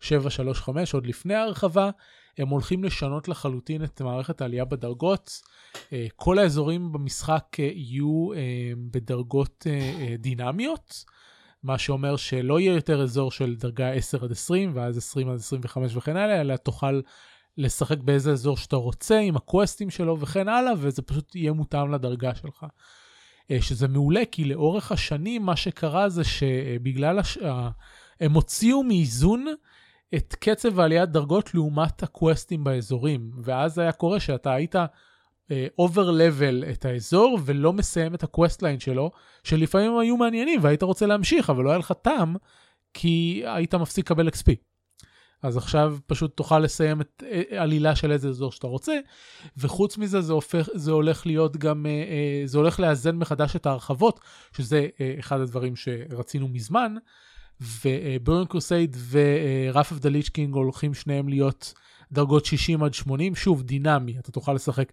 735, עוד לפני ההרחבה, הם הולכים לשנות לחלוטין את מערכת העלייה בדרגות. כל האזורים במשחק יהיו בדרגות דינמיות, מה שאומר שלא יהיה יותר אזור של דרגה 10 עד 20, ואז 20 עד 25 וכן הלאה, אלא תוכל לשחק באיזה אזור שאתה רוצה, עם הקווסטים שלו וכן הלאה, וזה פשוט יהיה מותאם לדרגה שלך. אה, שזה מעולה, כי לאורך השנים מה שקרה זה שבגלל, הש... הם הוציאו מאיזון את קצב עליית דרגות לעומת הקווסטים באזורים, ואז היה קורה שאתה היית over אה, level את האזור ולא מסיים את ה quest line שלו, שלפעמים היו מעניינים והיית רוצה להמשיך, אבל לא היה לך טעם, כי היית מפסיק לקבל XP. אז עכשיו פשוט תוכל לסיים את אה, עלילה של איזה אזור שאתה רוצה, וחוץ מזה זה, הופך, זה הולך להיות גם, אה, אה, זה הולך לאזן מחדש את ההרחבות, שזה אחד הדברים שרצינו מזמן, ו Burning Crusade ו Wrath of the Lich King הולכים שניהם להיות דרגות 60 עד 80, שוב דינמי, אתה תוכל לשחק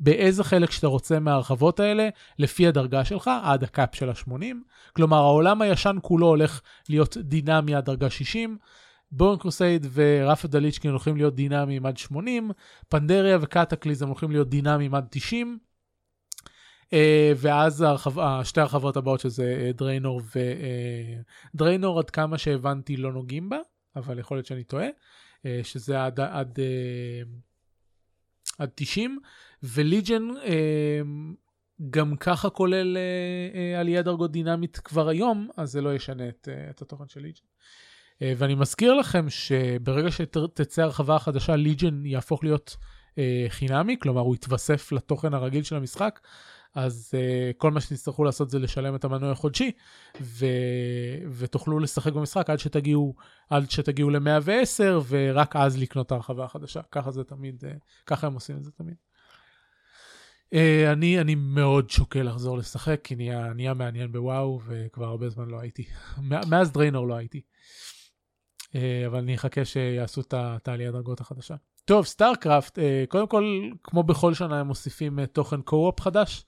באיזה חלק שאתה רוצה מההרחבות האלה, לפי הדרגה שלך, עד ה cap של ה-80. כלומר, העולם הישן כולו הולך להיות דינמי עד דרגה 60, בורן קרוסייד ורפה דליצ'קין הולכים להיות דינמיים עד 80, Pandaria ו Cataclysm הולכים להיות דינמיים עד 90. אה, ואז הרחב, שתי הרחבות הבאות שזה Draenor אה, ו Draenor אה, עד כמה שהבנתי לא נוגעים בה, אבל יכול להיות שאני טועה, שזה עד, עד, עד 90, וליג'ן גם ככה כולל עלייה דרגות דינמית כבר היום, אז זה לא ישנה את, את התוכן של ליג'ן. אה, ואני מזכיר לכם שברגע שתצא הרחבה החדשה, ליג'ן יהפוך להיות אה, חינמי, כלומר הוא יתווסף לתוכן הרגיל של המשחק, אז uh, כל מה שתצטרכו לעשות זה לשלם את המנוי החודשי, ו... ותוכלו לשחק במשחק עד שתגיעו, עד שתגיעו ל-110, ורק אז לקנות את ההרחבה החדשה. ככה זה תמיד, אה, ככה הם עושים את זה תמיד. אה, אני, אני מאוד שוקל לחזור לשחק, כי נהיה, נהיה מעניין בוואו, וכבר הרבה זמן לא הייתי. מאז Draenor לא הייתי. אה, אבל אני אחכה שיעשו את העלייה דרגות החדשה. טוב, StarCraft, אה, קודם כל, כמו בכל שנה הם מוסיפים אה, תוכן co-op חדש.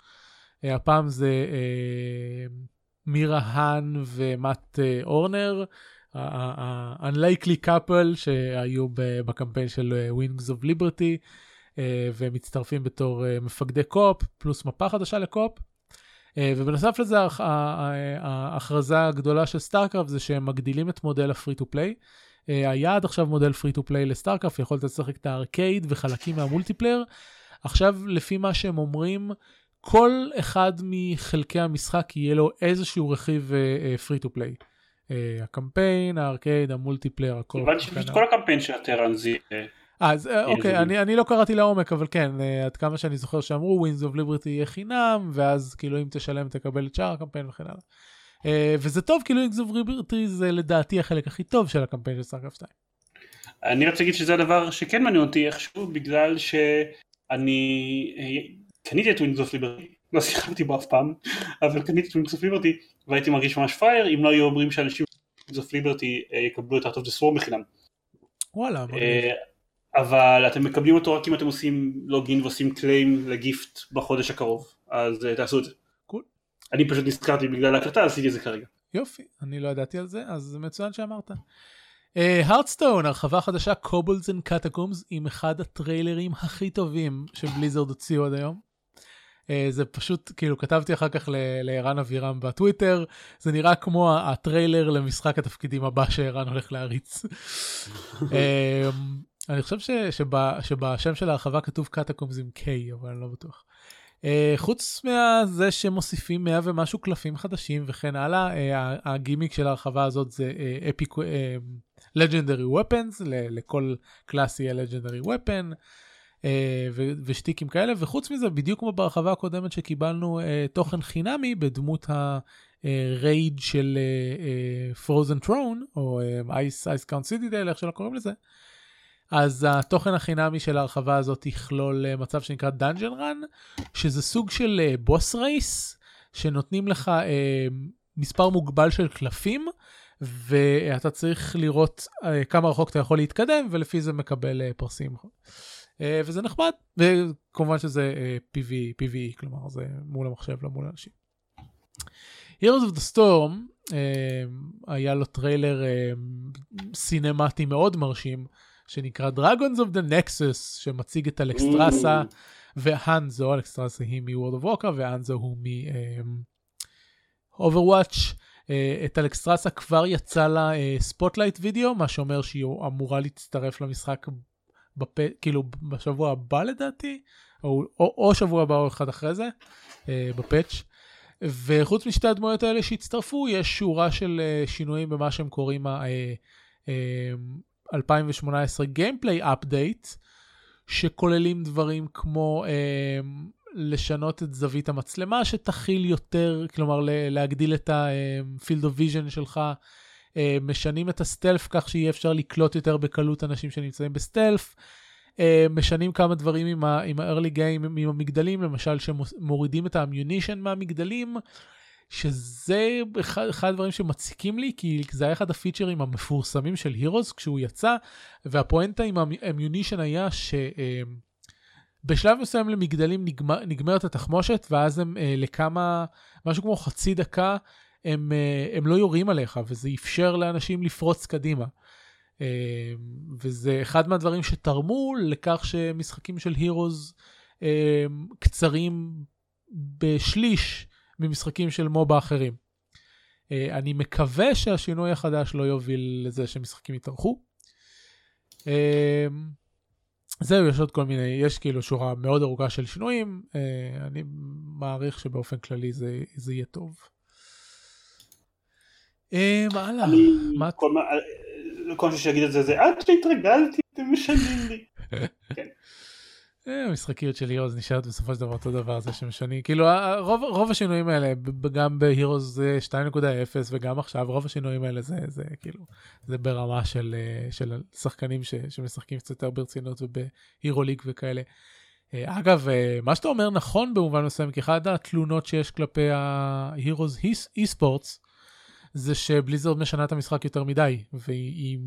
הפעם זה Mira Han ו Matt Horner, ה-unlikely couple שהיו בקמפיין של Wings of Liberty, ומצטרפים בתור מפקדי co-op, פלוס מפה חדשה ל co-op. ובנוסף לזה, ההכרזה הגדולה של StarCraft זה שהם מגדילים את מודל ה free to play. היה עד עכשיו מודל free to play ל StarCraft, יכולת לשחק את הארקייד וחלקים מה multiplayer. עכשיו, לפי מה שהם אומרים, כל אחד מחלקי המשחק יהיה לו איזשהו רכיב free to play. הקמפיין, הארקייד, ה multiplayer, הכל. הבנתי שפשוט כל הקמפיין של ה Terran זה... אז אה, אוקיי, אני, אני לא קראתי לעומק, אבל כן, אה, עד כמה שאני זוכר שאמרו, Wings of Liberty יהיה חינם, ואז כאילו אם תשלם תקבל את שאר הקמפיין וכן הלאה. אה, וזה טוב, כאילו Wings of Liberty זה לדעתי החלק הכי טוב של הקמפיין של StarCraft 2. אני רוצה להגיד שזה הדבר שכן מעניין אותי איכשהו, בגלל שאני קניתי את Wings of Liberty, לא שיחקתי בו אף פעם, אבל קניתי את Wings of Liberty, והייתי מרגיש ממש פייר, אם לא היו אומרים שאנשים Wings of Liberty יקבלו את Art of the Swarm בחינם. וואלה, מגניב. אבל אתם מקבלים אותו רק אם אתם עושים לוגין ועושים קליים לגיפט בחודש הקרוב, אז uh, תעשו את זה. קול. אני פשוט נזכרתי בגלל ההקלטה, עשיתי את זה כרגע. יופי, אני לא ידעתי על זה, אז מצוין שאמרת. Hearthstone, uh, הרחבה חדשה, Kobolds and Catacombs, עם אחד הטריילרים הכי טובים שבליזרד הוציאו עד היום. Uh, זה פשוט, כאילו, כתבתי אחר כך לערן אבירם בטוויטר, זה נראה כמו הטריילר למשחק התפקידים הבא שערן הולך להריץ. uh, אני חושב ש, שבה, שבשם של ההרחבה כתוב Catacombs עם K, אבל אני לא בטוח. Uh, חוץ מזה שמוסיפים 100 ומשהו קלפים חדשים וכן הלאה, uh, הגימיק של ההרחבה הזאת זה epic legendary weapons, לכל class יהיה legendary weapon. Uh, אה, ו- ושטיקים כאלה, וחוץ מזה, בדיוק כמו בהרחבה הקודמת שקיבלנו אה, תוכן חינמי בדמות ה raid של Frozen Throne, או Icecrown Citadel, איך שלא קוראים לזה, אז התוכן החינמי של ההרחבה הזאת יכלול אה, מצב שנקרא Dungeon Run, שזה סוג של בוס uh, רייס, שנותנים לך uh, מספר מוגבל של קלפים, ואתה צריך לראות uh, כמה רחוק אתה יכול להתקדם, ולפי זה מקבל uh, פרסים. Uh, וזה נחמד, וכמובן שזה PV, PVE, כלומר זה מול המחשב, לא מול אנשים. Heroes of the Storm, uh, היה לו טריילר uh, סינמטי מאוד מרשים, שנקרא Dragons of the Nexus, שמציג את אלקסטרסה mm. והאנזו, אלקסטרסה היא מ-World of Warcraft והאנזו הוא מ-Overwatch. אה, את אלקסטרסה כבר יצא לה spotlight uh, וידאו, מה שאומר שהיא אמורה להצטרף למשחק בפ... כאילו בשבוע הבא לדעתי, או, או, או שבוע הבא או אחד אחרי זה, uh, בפאץ'. וחוץ משתי הדמויות האלה שהצטרפו, יש שורה של שינויים במה שהם קוראים uh, 2018 גיימפליי אפדייט, שכוללים דברים כמו אה, לשנות את זווית המצלמה שתכיל יותר, כלומר להגדיל את ה-field of vision שלך, אה, משנים את הסטלף כך שיהיה אפשר לקלוט יותר בקלות אנשים שנמצאים בסטלף. Uh, משנים כמה דברים עם ה-early game, עם המגדלים, למשל שמורידים את ה-ammunition מהמגדלים, שזה אחד, אחד הדברים שמציקים לי, כי זה היה אחד הפיצ'רים המפורסמים של הירוס כשהוא יצא, והפואנטה עם האמיונישן היה שבשלב אמ, מסוים למגדלים נגמר, נגמרת התחמושת, ואז הם אה, לכמה, משהו כמו חצי דקה, הם, אה, הם לא יורים עליך, וזה אפשר לאנשים לפרוץ קדימה. אה, וזה אחד מהדברים שתרמו לכך שמשחקים של הירוס אה, קצרים בשליש. ממשחקים של מובה אחרים. Uh, אני מקווה שהשינוי החדש לא יוביל לזה שמשחקים יתארחו. Uh, זהו, יש עוד כל מיני, יש כאילו שורה מאוד ארוכה של שינויים, uh, אני מעריך שבאופן כללי זה, זה יהיה טוב. מה הלאה? מה... כל מה שיגיד את זה זה עד שהתרגלתי אתם משנים לי. כן. המשחקיות של הירוס נשארת בסופו של דבר אותו דבר זה שמשנים כאילו רוב, רוב השינויים האלה גם בהירוס 2.0 וגם עכשיו רוב השינויים האלה זה זה כאילו זה ברמה של אה, של שחקנים ש, שמשחקים קצת יותר ברצינות ובהירו ליג וכאלה. אה, אגב אה, מה שאתה אומר נכון במובן מסוים כי אחת התלונות שיש כלפי אי ספורטס זה שבליזרד משנה את המשחק יותר מדי, והיא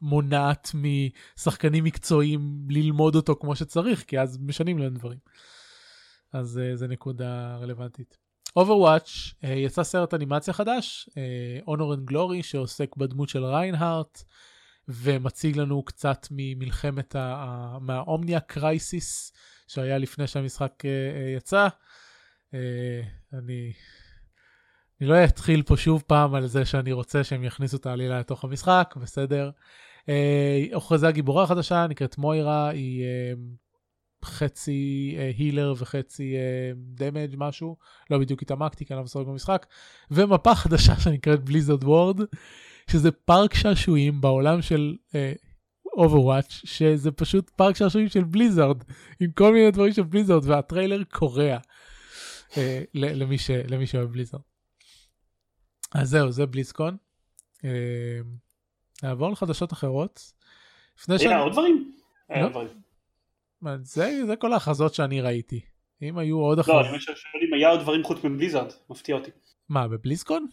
מונעת משחקנים מקצועיים ללמוד אותו כמו שצריך, כי אז משנים להם דברים. אז uh, זו נקודה רלוונטית. Overwatch, uh, יצא סרט אנימציה חדש, uh, Honor and Glory, שעוסק בדמות של ריינהארט, ומציג לנו קצת ממלחמת, ה- מהאומניה קרייסיס שהיה לפני שהמשחק uh, uh, יצא. Uh, אני אני לא אתחיל פה שוב פעם על זה שאני רוצה שהם יכניסו את העלילה לתוך המשחק, בסדר. אה, הוכרזה גיבורה חדשה, נקראת מוירה, היא אה, חצי healer וחצי damage משהו, לא בדיוק התעמקתי כי אני לא מסוג במשחק, ומפה חדשה שנקראת Blizzard World, שזה פארק שעשועים בעולם של אוברוואץ', uh, שזה פשוט פארק שעשועים של בליזרד, עם כל מיני דברים של בליזרד, והטריילר קורע uh, למי שאוהב בליזרד. אז זהו, זה בליסקון. אה, נעבור לחדשות אחרות. היה עוד דברים? היה לא. דברים. זה, כל ההכרזות שאני ראיתי. אם היו עוד אחרות. לא, אני שואל אם היה עוד דברים חוץ מבליזארד, מפתיע אותי. מה, בבליסקון?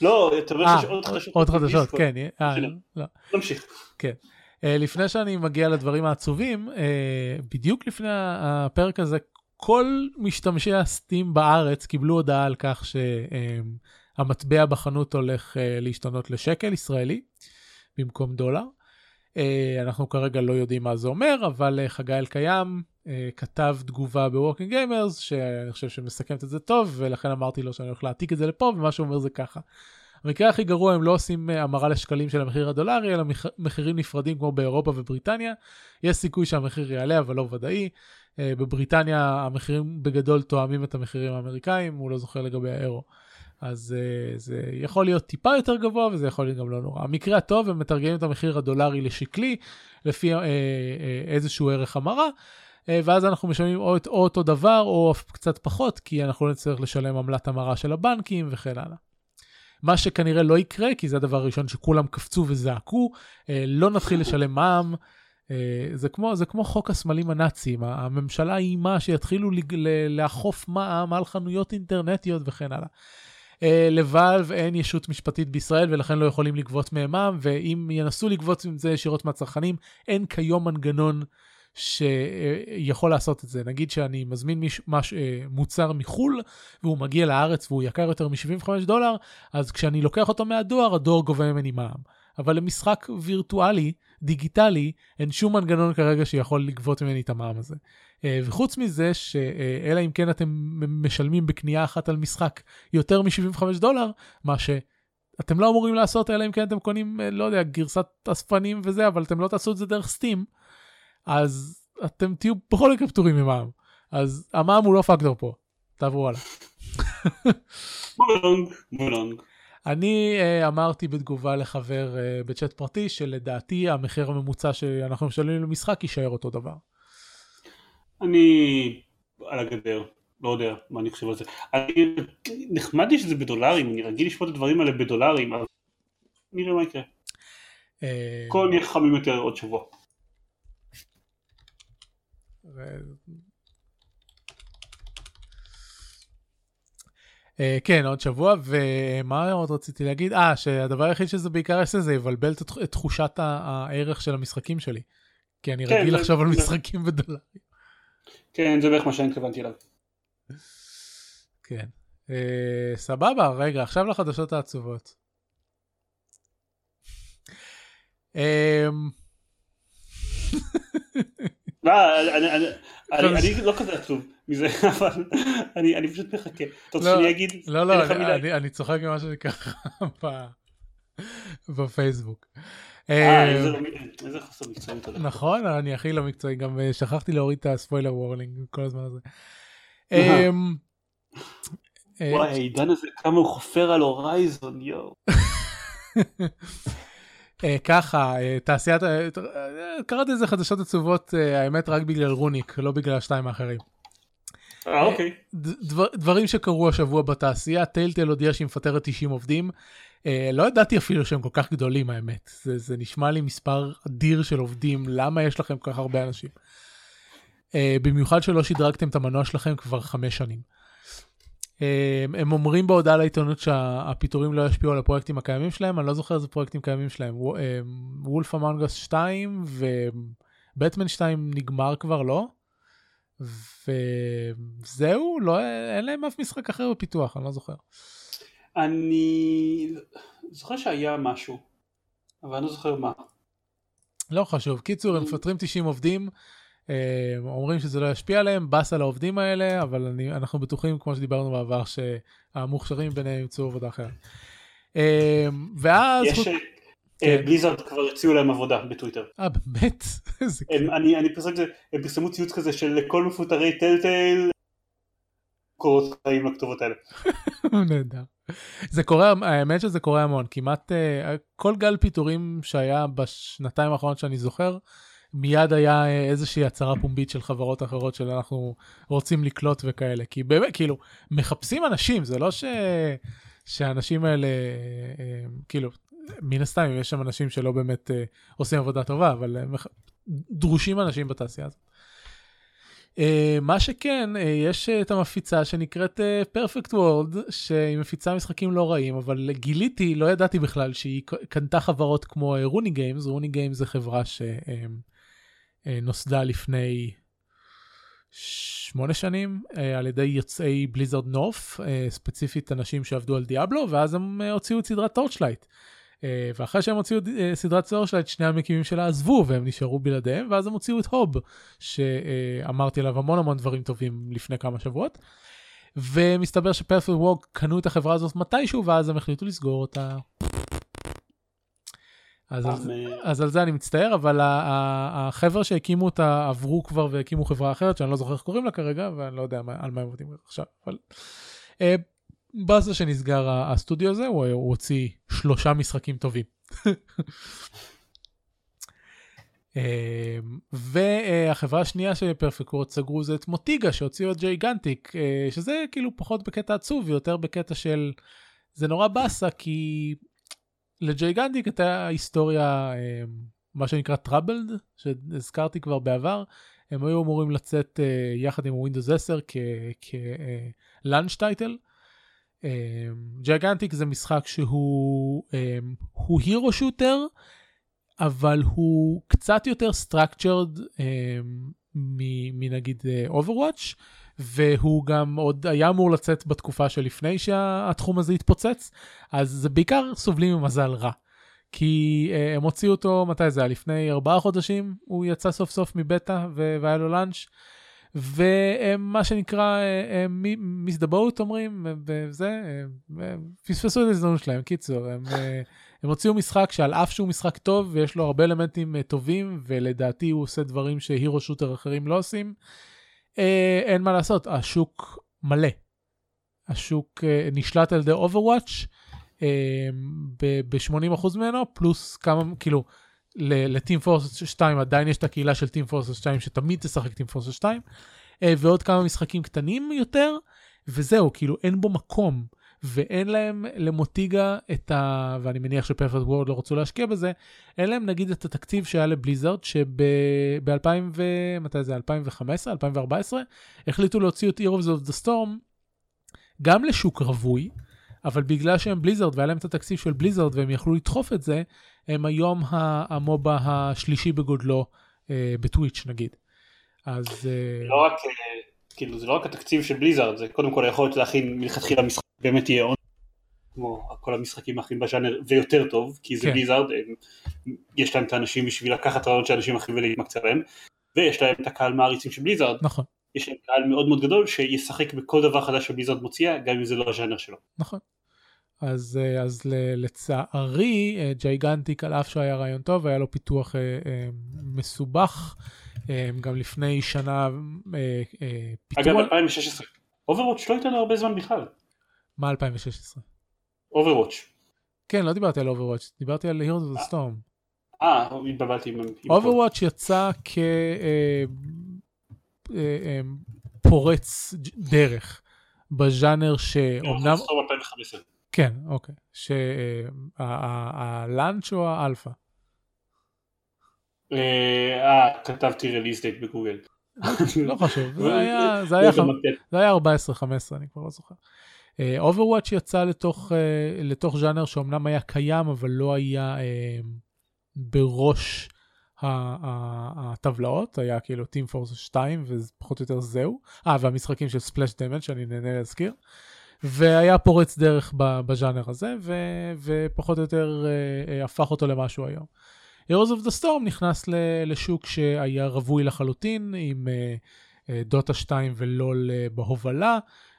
לא, אתה אומר שיש עוד חדשות. עוד חדשות, כן. אה, לא. נמשיך. כן. לפני שאני מגיע לדברים העצובים, בדיוק לפני הפרק הזה כל משתמשי ה Steam בארץ קיבלו הודעה על כך שהמטבע בחנות הולך אה, להשתנות לשקל ישראלי במקום דולר. אה, אנחנו כרגע לא יודעים מה זה אומר, אבל אה, חגי אלקיים כתב תגובה בווקינג גיימרס, שאני חושב שמסכמת את זה טוב, ולכן אמרתי לו שאני הולך להעתיק את זה לפה, ומה שהוא אומר זה ככה. המקרה הכי גרוע הם לא עושים המרה לשקלים של המחיר הדולרי, אלא מחירים נפרדים כמו באירופה ובריטניה. יש סיכוי שהמחיר יעלה, אבל לא ודאי. אה, בבריטניה המחירים בגדול תואמים את המחירים האמריקאים, הוא לא זוכר לגבי האירו. אז uh, זה יכול להיות טיפה יותר גבוה וזה יכול להיות גם לא נורא. המקרה הטוב הם מתרגמים את המחיר הדולרי לשקלי לפי uh, uh, איזשהו ערך המרה. uh, ואז אנחנו משלמים או, או אותו דבר או קצת פחות כי אנחנו לא נצטרך לשלם עמלת המרה של הבנקים וכן הלאה. מה שכנראה לא יקרה כי זה הדבר הראשון שכולם קפצו וזעקו, uh, לא נתחיל לשלם מע"מ. Uh, זה כמו, זה כמו חוק הסמלים הנאצים, הממשלה איימה שיתחילו לאכוף מע"מ על חנויות אינטרנטיות וכן הלאה. אה, לוואלב אין ישות משפטית בישראל ולכן לא יכולים לגבות מהם מע"מ, ואם ינסו לגבות עם זה ישירות מהצרכנים, אין כיום מנגנון שיכול לעשות את זה. נגיד שאני מזמין מיש, מש, אה, מוצר מחו"ל והוא מגיע לארץ והוא יקר יותר מ-75 דולר, אז כשאני לוקח אותו מהדואר, הדואר גובה ממני מע"מ. אבל למשחק וירטואלי, דיגיטלי, אין שום מנגנון כרגע שיכול לגבות ממני את המע"מ הזה. אה, וחוץ מזה, שאלא אם כן אתם משלמים בקנייה אחת על משחק יותר מ-75 דולר, מה שאתם לא אמורים לעשות, אלא אם כן אתם קונים, אה, לא יודע, גרסת אספנים וזה, אבל אתם לא תעשו את זה דרך סטים, אז אתם תהיו בכל מקרה פטורים ממע"מ. אז המע"מ הוא לא פקטור פה, תעברו הלאה. מולונג, מולונג. אני uh, אמרתי בתגובה לחבר uh, בצ'אט פרטי שלדעתי המחיר הממוצע שאנחנו משלמים למשחק יישאר אותו דבר. אני על הגדר, לא יודע מה אני חושב על זה. אני, נחמד לי שזה בדולרים, אני רגיל לשמוע את הדברים האלה בדולרים, אבל נראה מה יקרה. אה, הכל נהיה חמים יותר עוד שבוע. כן, עוד שבוע, ומה עוד רציתי להגיד? אה, שהדבר היחיד שזה בעיקר יעשה זה יבלבל את תחושת הערך של המשחקים שלי. כי אני כן, רגיל לחשוב זה... על משחקים בדולרים. כן, זה בערך מה שאני התכוונתי אליו. כן. אה, סבבה, רגע, עכשיו לחדשות העצובות. אה, לא, אני לא כזה עצוב מזה, אבל אני פשוט מחכה. אתה רוצה לא, שאני אגיד? לא, לא, אני צוחק ממה שאני ככה בפייסבוק. אה, אה, לא איזה חוסר מקצועיות. נכון, אני הכי לא מקצועי, גם אה, שכחתי להוריד את הספוילר וורלינג כל הזמן הזה. וואי, העידן הזה, כמה הוא חופר על הורייזון, יואו. ככה, תעשיית, קראתי איזה חדשות עצובות, האמת רק בגלל רוניק, לא בגלל השתיים האחרים. אה, אוקיי. דברים שקרו השבוע בתעשייה, טיילטל הודיע שהיא מפטרת 90 עובדים. Uh, לא ידעתי אפילו שהם כל כך גדולים האמת, זה, זה נשמע לי מספר אדיר של עובדים, למה יש לכם כל כך הרבה אנשים? Uh, במיוחד שלא שדרגתם את המנוע שלכם כבר חמש שנים. Uh, הם אומרים בהודעה לעיתונות שהפיטורים לא ישפיעו על הפרויקטים הקיימים שלהם, אני לא זוכר איזה פרויקטים קיימים שלהם, וולף אמונגס 2 ובטמן 2 נגמר כבר, לא? וזהו, לא, אין להם אף משחק אחר בפיתוח, אני לא זוכר. אני זוכר שהיה משהו, אבל אני לא זוכר מה. לא חשוב. קיצור, הם מפטרים 90 עובדים, אה, אומרים שזה לא ישפיע עליהם, באס על העובדים האלה, אבל אני, אנחנו בטוחים, כמו שדיברנו בעבר, שהמוכשרים ביניהם ימצאו עבודה אחרת. אה, ואז... יש... אה, כן. בליזארד כבר הציעו להם עבודה בטוויטר. אה באמת? אני, אני פרסם את זה, הם פרסמו ציוץ כזה של כל מפוטרי טלטל קורות חיים לכתובות האלה. נהדר. זה קורה, האמת שזה קורה המון, כמעט uh, כל גל פיטורים שהיה בשנתיים האחרונות שאני זוכר, מיד היה uh, איזושהי הצהרה פומבית של חברות אחרות של אנחנו רוצים לקלוט וכאלה, כי באמת, כאילו, מחפשים אנשים, זה לא ש... שהאנשים האלה, uh, כאילו, מן הסתם, יש שם אנשים שלא באמת עושים עבודה טובה, אבל. דרושים אנשים בתעשייה הזאת. מה שכן, יש את המפיצה שנקראת Perfect World, שהיא מפיצה משחקים לא רעים, אבל גיליתי, לא ידעתי בכלל שהיא קנתה חברות כמו רוני גיימס, רוני גיימס זה חברה uh, uh, לפני שמונה שנים uh, על ידי יוצאי Blizzard North, uh, ספציפית אנשים שעבדו על דיאבלו, ואז הם הוציאו את סדרת Torchlight. אה, ואחרי שהם הוציאו אה, סדרת Torchlight, שני המקימים שלה עזבו והם נשארו בלעדיהם, ואז הם הוציאו את Hob, שאמרתי עליו המון המון דברים טובים לפני כמה שבועות. ומסתבר ש Perfect World קנו את החברה הזאת מתישהו, ואז הם החליטו לסגור אותה. אז, על, זה, אז על זה אני מצטער, אבל החבר'ה שהקימו אותה עברו כבר והקימו חברה אחרת, שאני לא זוכר איך קוראים לה כרגע, ואני לא יודע מה, על מה הם עובדים עכשיו. אבל, uh, באסה שנסגר הסטודיו הזה, הוא, הוא הוציא שלושה משחקים טובים. אמ, והחברה השנייה ש Perfect World סגרו זה את מוטיגה שהוציאו את ג'יגנטיק, אה, שזה כאילו פחות בקטע עצוב ויותר בקטע של זה נורא באסה כי לג'יגנטיק הייתה היסטוריה אמ, מה שנקרא troubled שהזכרתי כבר בעבר הם היו אמורים לצאת אה, יחד עם Windows 10 כ launch title. ג'יגנטיק זה משחק שהוא הוא hero shooter אבל הוא קצת יותר structured מנגיד אוברוואץ' והוא גם עוד היה אמור לצאת בתקופה שלפני שהתחום הזה התפוצץ אז זה בעיקר סובלים ממזל רע. כי uh, הם הוציאו אותו, מתי זה היה? לפני ארבעה חודשים הוא יצא סוף סוף מבטא והיה לו launch. ומה שנקרא מיס דה בוט אומרים, וזה, פספסו את ההזדמנות שלהם, קיצור, הם, הם הוציאו משחק שעל אף שהוא משחק טוב ויש לו הרבה אלמנטים טובים, ולדעתי הוא עושה דברים שהירו שוטר אחרים לא עושים, אין מה לעשות, השוק מלא. השוק נשלט על ידי Overwatch ב-80% ממנו, פלוס כמה, כאילו, לטים פורס 2 עדיין יש את הקהילה של טים פורס 2 שתמיד תשחק טים פורס 2 ועוד כמה משחקים קטנים יותר וזהו כאילו אין בו מקום ואין להם למוטיגה את ה... ואני מניח שפרפקט וורד לא רצו להשקיע בזה, אין להם נגיד את התקציב שהיה לבליזרד שב-2000 ו... מתי זה? 2015? 2014? החליטו להוציא את Heroes of the Storm גם לשוק רווי, אבל בגלל שהם בליזרד והיה להם את התקציב של בליזרד והם יכלו לדחוף את זה, הם היום המובה השלישי בגודלו אה, בטוויץ' נגיד. אז... אה... לא רק, אה, כאילו זה לא רק התקציב של בליזרד, זה קודם כל היכולת להכין מלכתחילה משחק באמת יהיה און, כמו כל המשחקים האחרים בז'אנר, ויותר טוב, כי זה כן. בליזרד, הם, יש להם את האנשים בשביל לקחת רעיונות של אנשים אחרים ולהתמקצע בהם, ויש להם את הקהל מעריצים של בליזרד. נכון. יש להם קהל מאוד מאוד גדול שישחק בכל דבר חדש שבליזרד מוציאה, גם אם זה לא הז'אנר שלו. נכון. אז, אה, אז לצערי ג'ייגנטיק על אף שהיה רעיון טוב היה לו פיתוח אה, אה, מסובך אה, גם לפני שנה אה, אה, פיתוח. אגב 2016 אוברוואץ' לא הייתה לו הרבה זמן בכלל. מה 2016? אוברוואץ'. כן לא דיברתי על אוברוואץ' דיברתי על Heroes of the Storm. אה התבלבלתי עם... אוברוואץ' יצא כפורץ דרך בז'אנר שאומנם... כן, אוקיי. שה launch או האלפא? אה, כתבתי release date בגוגל. לא חשוב, זה היה 14-15, אני כבר לא זוכר. אוברוואץ' יצא לתוך, לתוך ז'אנר שאומנם היה קיים, אבל לא היה בראש הטבלאות, היה כאילו Team Fortress 2 ופחות או יותר זהו. אה, והמשחקים של Splash Damage שאני נהנה להזכיר. והיה פורץ דרך בז'אנר הזה, ו, ופחות או יותר uh, הפך אותו למשהו היום. Heroes of the Storm נכנס לשוק שהיה רווי לחלוטין, עם דוטה uh, uh, 2 ולול uh, בהובלה,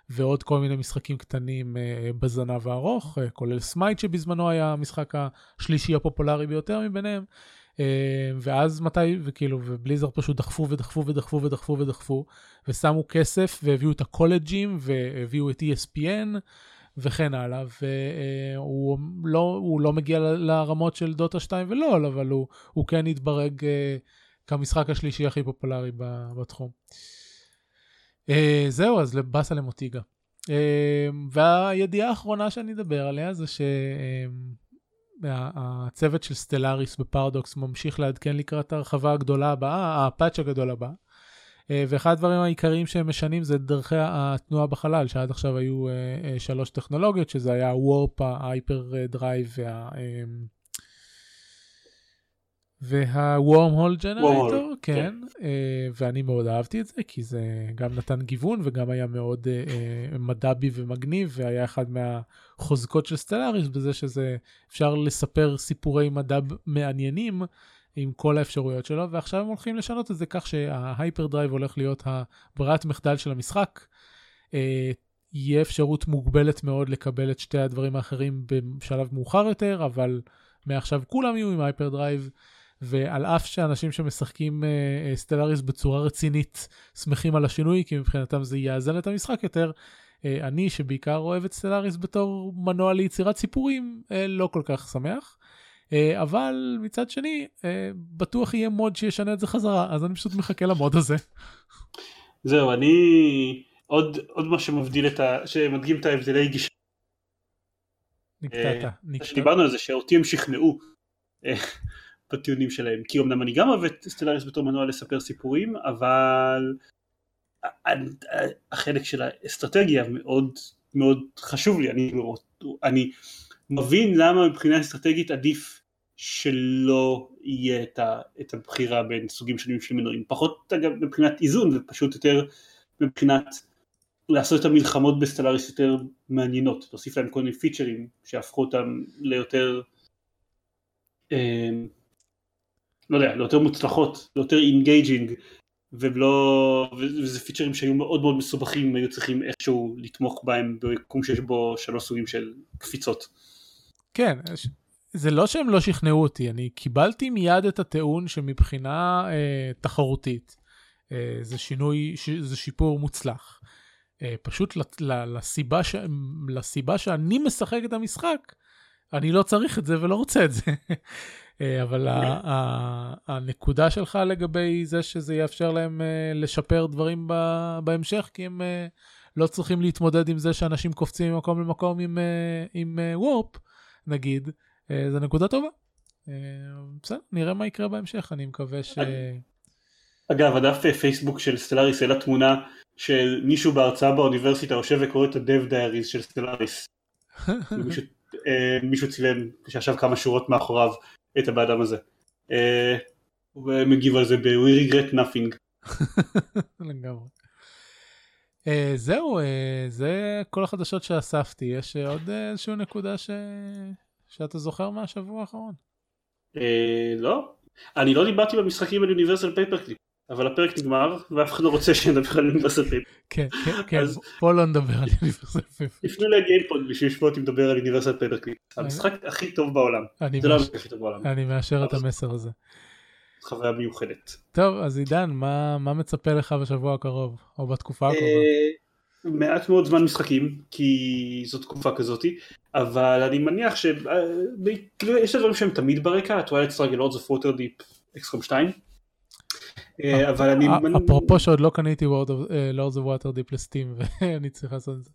ועוד כל מיני משחקים קטנים uh, בזנב הארוך, uh, כולל סמייט שבזמנו היה המשחק השלישי הפופולרי ביותר מביניהם. אה, ואז מתי, וכאילו, ובליזר פשוט דחפו ודחפו ודחפו ודחפו ודחפו, ושמו כסף והביאו את הקולג'ים והביאו את ESPN וכן הלאה, והוא לא, לא מגיע לרמות של דוטה 2 ולא, אבל הוא, הוא כן התברג אה, כמשחק השלישי הכי פופולרי בתחום. אה, זהו, אז באסה למוטיגה. והידיעה האחרונה שאני אדבר עליה זה ש... הצוות של סטלאריס בפרדוקס ממשיך לעדכן לקראת הרחבה הגדולה הבאה, הפאץ' הגדול הבא. אה, ואחד הדברים העיקריים שהם משנים זה דרכי התנועה בחלל, שעד עכשיו היו אה, אה, שלוש טכנולוגיות, שזה היה warp, ה hyper drive וה... וה wormhole generator, כן, כן. Uh, ואני מאוד אהבתי את זה, כי זה גם נתן גיוון וגם היה מאוד uh, מדב"י ומגניב, והיה אחד מהחוזקות של סטלאריס בזה שזה אפשר לספר סיפורי מדע מעניינים עם כל האפשרויות שלו, ועכשיו הם הולכים לשנות את זה כך שה hyperdrive הולך להיות הברירת מחדל של המשחק. יהיה אפשרות מוגבלת מאוד לקבל את שתי הדברים האחרים בשלב מאוחר יותר, אבל מעכשיו כולם יהיו עם hyperdrive. ועל אף שאנשים שמשחקים סטלאריס uh, בצורה רצינית שמחים על השינוי, כי מבחינתם זה יאזן את המשחק יותר, אה, אני שבעיקר אוהב את סטלאריס בתור מנוע ליצירת סיפורים, אה, לא כל כך שמח. אה, אבל מצד שני, אה, בטוח יהיה מוד שישנה את זה חזרה, אז אני פשוט מחכה למוד הזה. זהו, אני... עוד, עוד מה שמבדיל את ה... שמדגים את ההבדלי גישה. נקטעת, אה, נקטעת. דיברנו על זה שאותי הם שכנעו אה, בטיעונים שלהם, כי אמנם אני גם אוהב את סטלאריס בתור מנוע לספר סיפורים, אבל החלק של האסטרטגיה מאוד מאוד חשוב לי, אני, אני מבין למה מבחינה אסטרטגית עדיף שלא יהיה את, ה, את הבחירה בין סוגים שונים של מנועים, פחות אגב מבחינת איזון ופשוט יותר מבחינת לעשות את המלחמות בסטלאריס יותר מעניינות, להוסיף להם כל מיני features שהפכו אותם ליותר אה, לא יודע, ליותר מוצלחות, ליותר engaging ולא, וזה features שהיו מאוד מאוד מסובכים, היו צריכים איכשהו לתמוך בהם ביקום שיש בו שלוש סוגים של קפיצות. כן, זה לא שהם לא שכנעו אותי, אני קיבלתי מיד את הטיעון שמבחינה אה, תחרותית אה, זה שינוי, ש, זה שיפור מוצלח. אה, פשוט לסיבה, ש, לסיבה שאני משחק את המשחק, אני לא צריך את זה ולא רוצה את זה. אה, אבל ה, ה, הנקודה שלך לגבי זה שזה יאפשר להם אה, לשפר דברים ב, בהמשך, כי הם אה, לא צריכים להתמודד עם זה שאנשים קופצים ממקום למקום עם, אה, עם אה, וורפ, נגיד, אה, זו נקודה טובה. בסדר, נראה מה יקרה בהמשך, אני מקווה ש... אגב, הדף פייסבוק של סטלאריס העלה תמונה של מישהו בהרצאה באוניברסיטה יושב וקורא את ה-Dev Diaries של סטלאריס. מישהו, אה, מישהו צילם שישב כמה שורות מאחוריו את הבאדם הזה. אה, ומגיב על זה ב-We regret nothing. לגמרי. Uh, זהו, uh, זה כל החדשות שאספתי. יש uh, עוד איזושהי נקודה ש... שאתה זוכר מהשבוע האחרון? לא. אני לא דיברתי במשחקים על Universal Paperclip, אבל הפרק נגמר ואף אחד לא רוצה שנדבר על Universal Paper. כן, כן, כן, בוא לא נדבר על אוניברסיטה. תפנו לגיימפוד בשביל לשמוע אותי מדבר על Universal Paperclip. המשחק הכי טוב בעולם. זה לא המשחק הכי טוב בעולם. אני מאשר את המסר הזה. חוויה מיוחדת. טוב, אז עידן, מה, מה מצפה לך בשבוע הקרוב, או בתקופה הקרובה? אה, מעט מאוד זמן משחקים כי זו תקופה כזאתי אבל אני מניח ש... אה, כאילו, הדברים שהם תמיד ברקע, Twilight Struggle, Lords of Waterdeep, XCOM 2 אה, אבל אני... אה, אפרופו שעוד לא קניתי Lords of Waterdeep לסטים, ואני צריך לעשות את זה.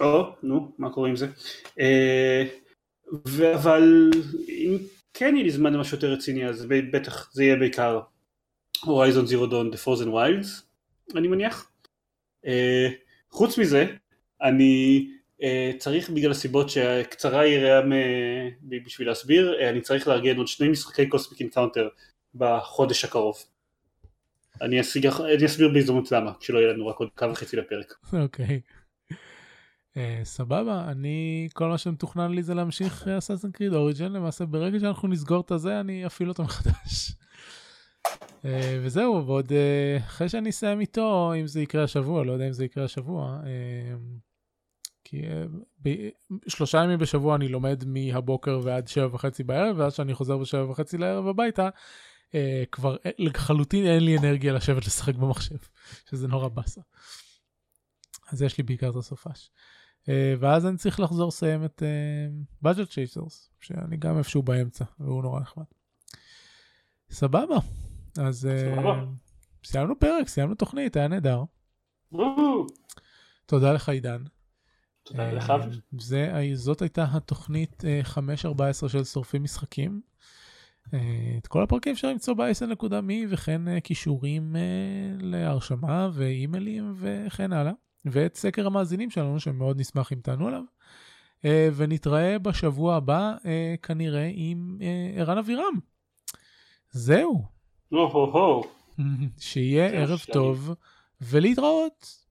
או, נו, מה קורה עם זה? אה, אבל אם כן יהיה לי זמן למשהו יותר רציני אז בטח זה יהיה בעיקר Horizon Zero Dawn The Frozen Wilds אני מניח. אה, חוץ מזה אני אה, צריך בגלל הסיבות שקצרה היריעה מ- בשביל להסביר אה, אני צריך לארגן עוד שני משחקי Cosmic Encounter בחודש הקרוב. אני אשיג- אני אסביר בהזדמנות למה כשלא יהיה לנו רק עוד קו וחצי לפרק. אוקיי. אה, סבבה, אני, כל מה שמתוכנן לי זה להמשיך Assassin's Creed Origins, למעשה ברגע שאנחנו נסגור את הזה אני אפעיל אותו מחדש. אה, וזהו, ועוד אה, אחרי שאני אסיים איתו, אם זה יקרה השבוע, לא יודע אם זה יקרה השבוע, כי ב- שלושה ימים בשבוע אני לומד מהבוקר ועד שבע וחצי בערב, ואז שאני חוזר בשבע וחצי לערב הביתה, אה, כבר אה, לחלוטין אין לי אנרגיה לשבת לשחק במחשב, שזה נורא באסה. אז יש לי בעיקר את הסופש. Uh, ואז אני צריך לחזור לסיים את budget chasers, שאני גם איפשהו באמצע, והוא נורא נחמד. סבבה, אז uh, סבבה. סיימנו פרק, סיימנו תוכנית, היה נהדר. תודה לך עידן. תודה אה, לך. זאת הייתה התוכנית אה, 514 של שורפים משחקים. אה, את כל הפרקים אפשר למצוא ב-isn.me וכן אה, קישורים אה, להרשמה ואימיילים וכן הלאה. ואת סקר המאזינים שלנו שמאוד נשמח אם תענו עליו. אה, ונתראה בשבוע הבא אה, כנראה עם אה, ערן אבירם. זהו. שיהיה ערב. טוב ולהתראות.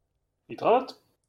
להתראות.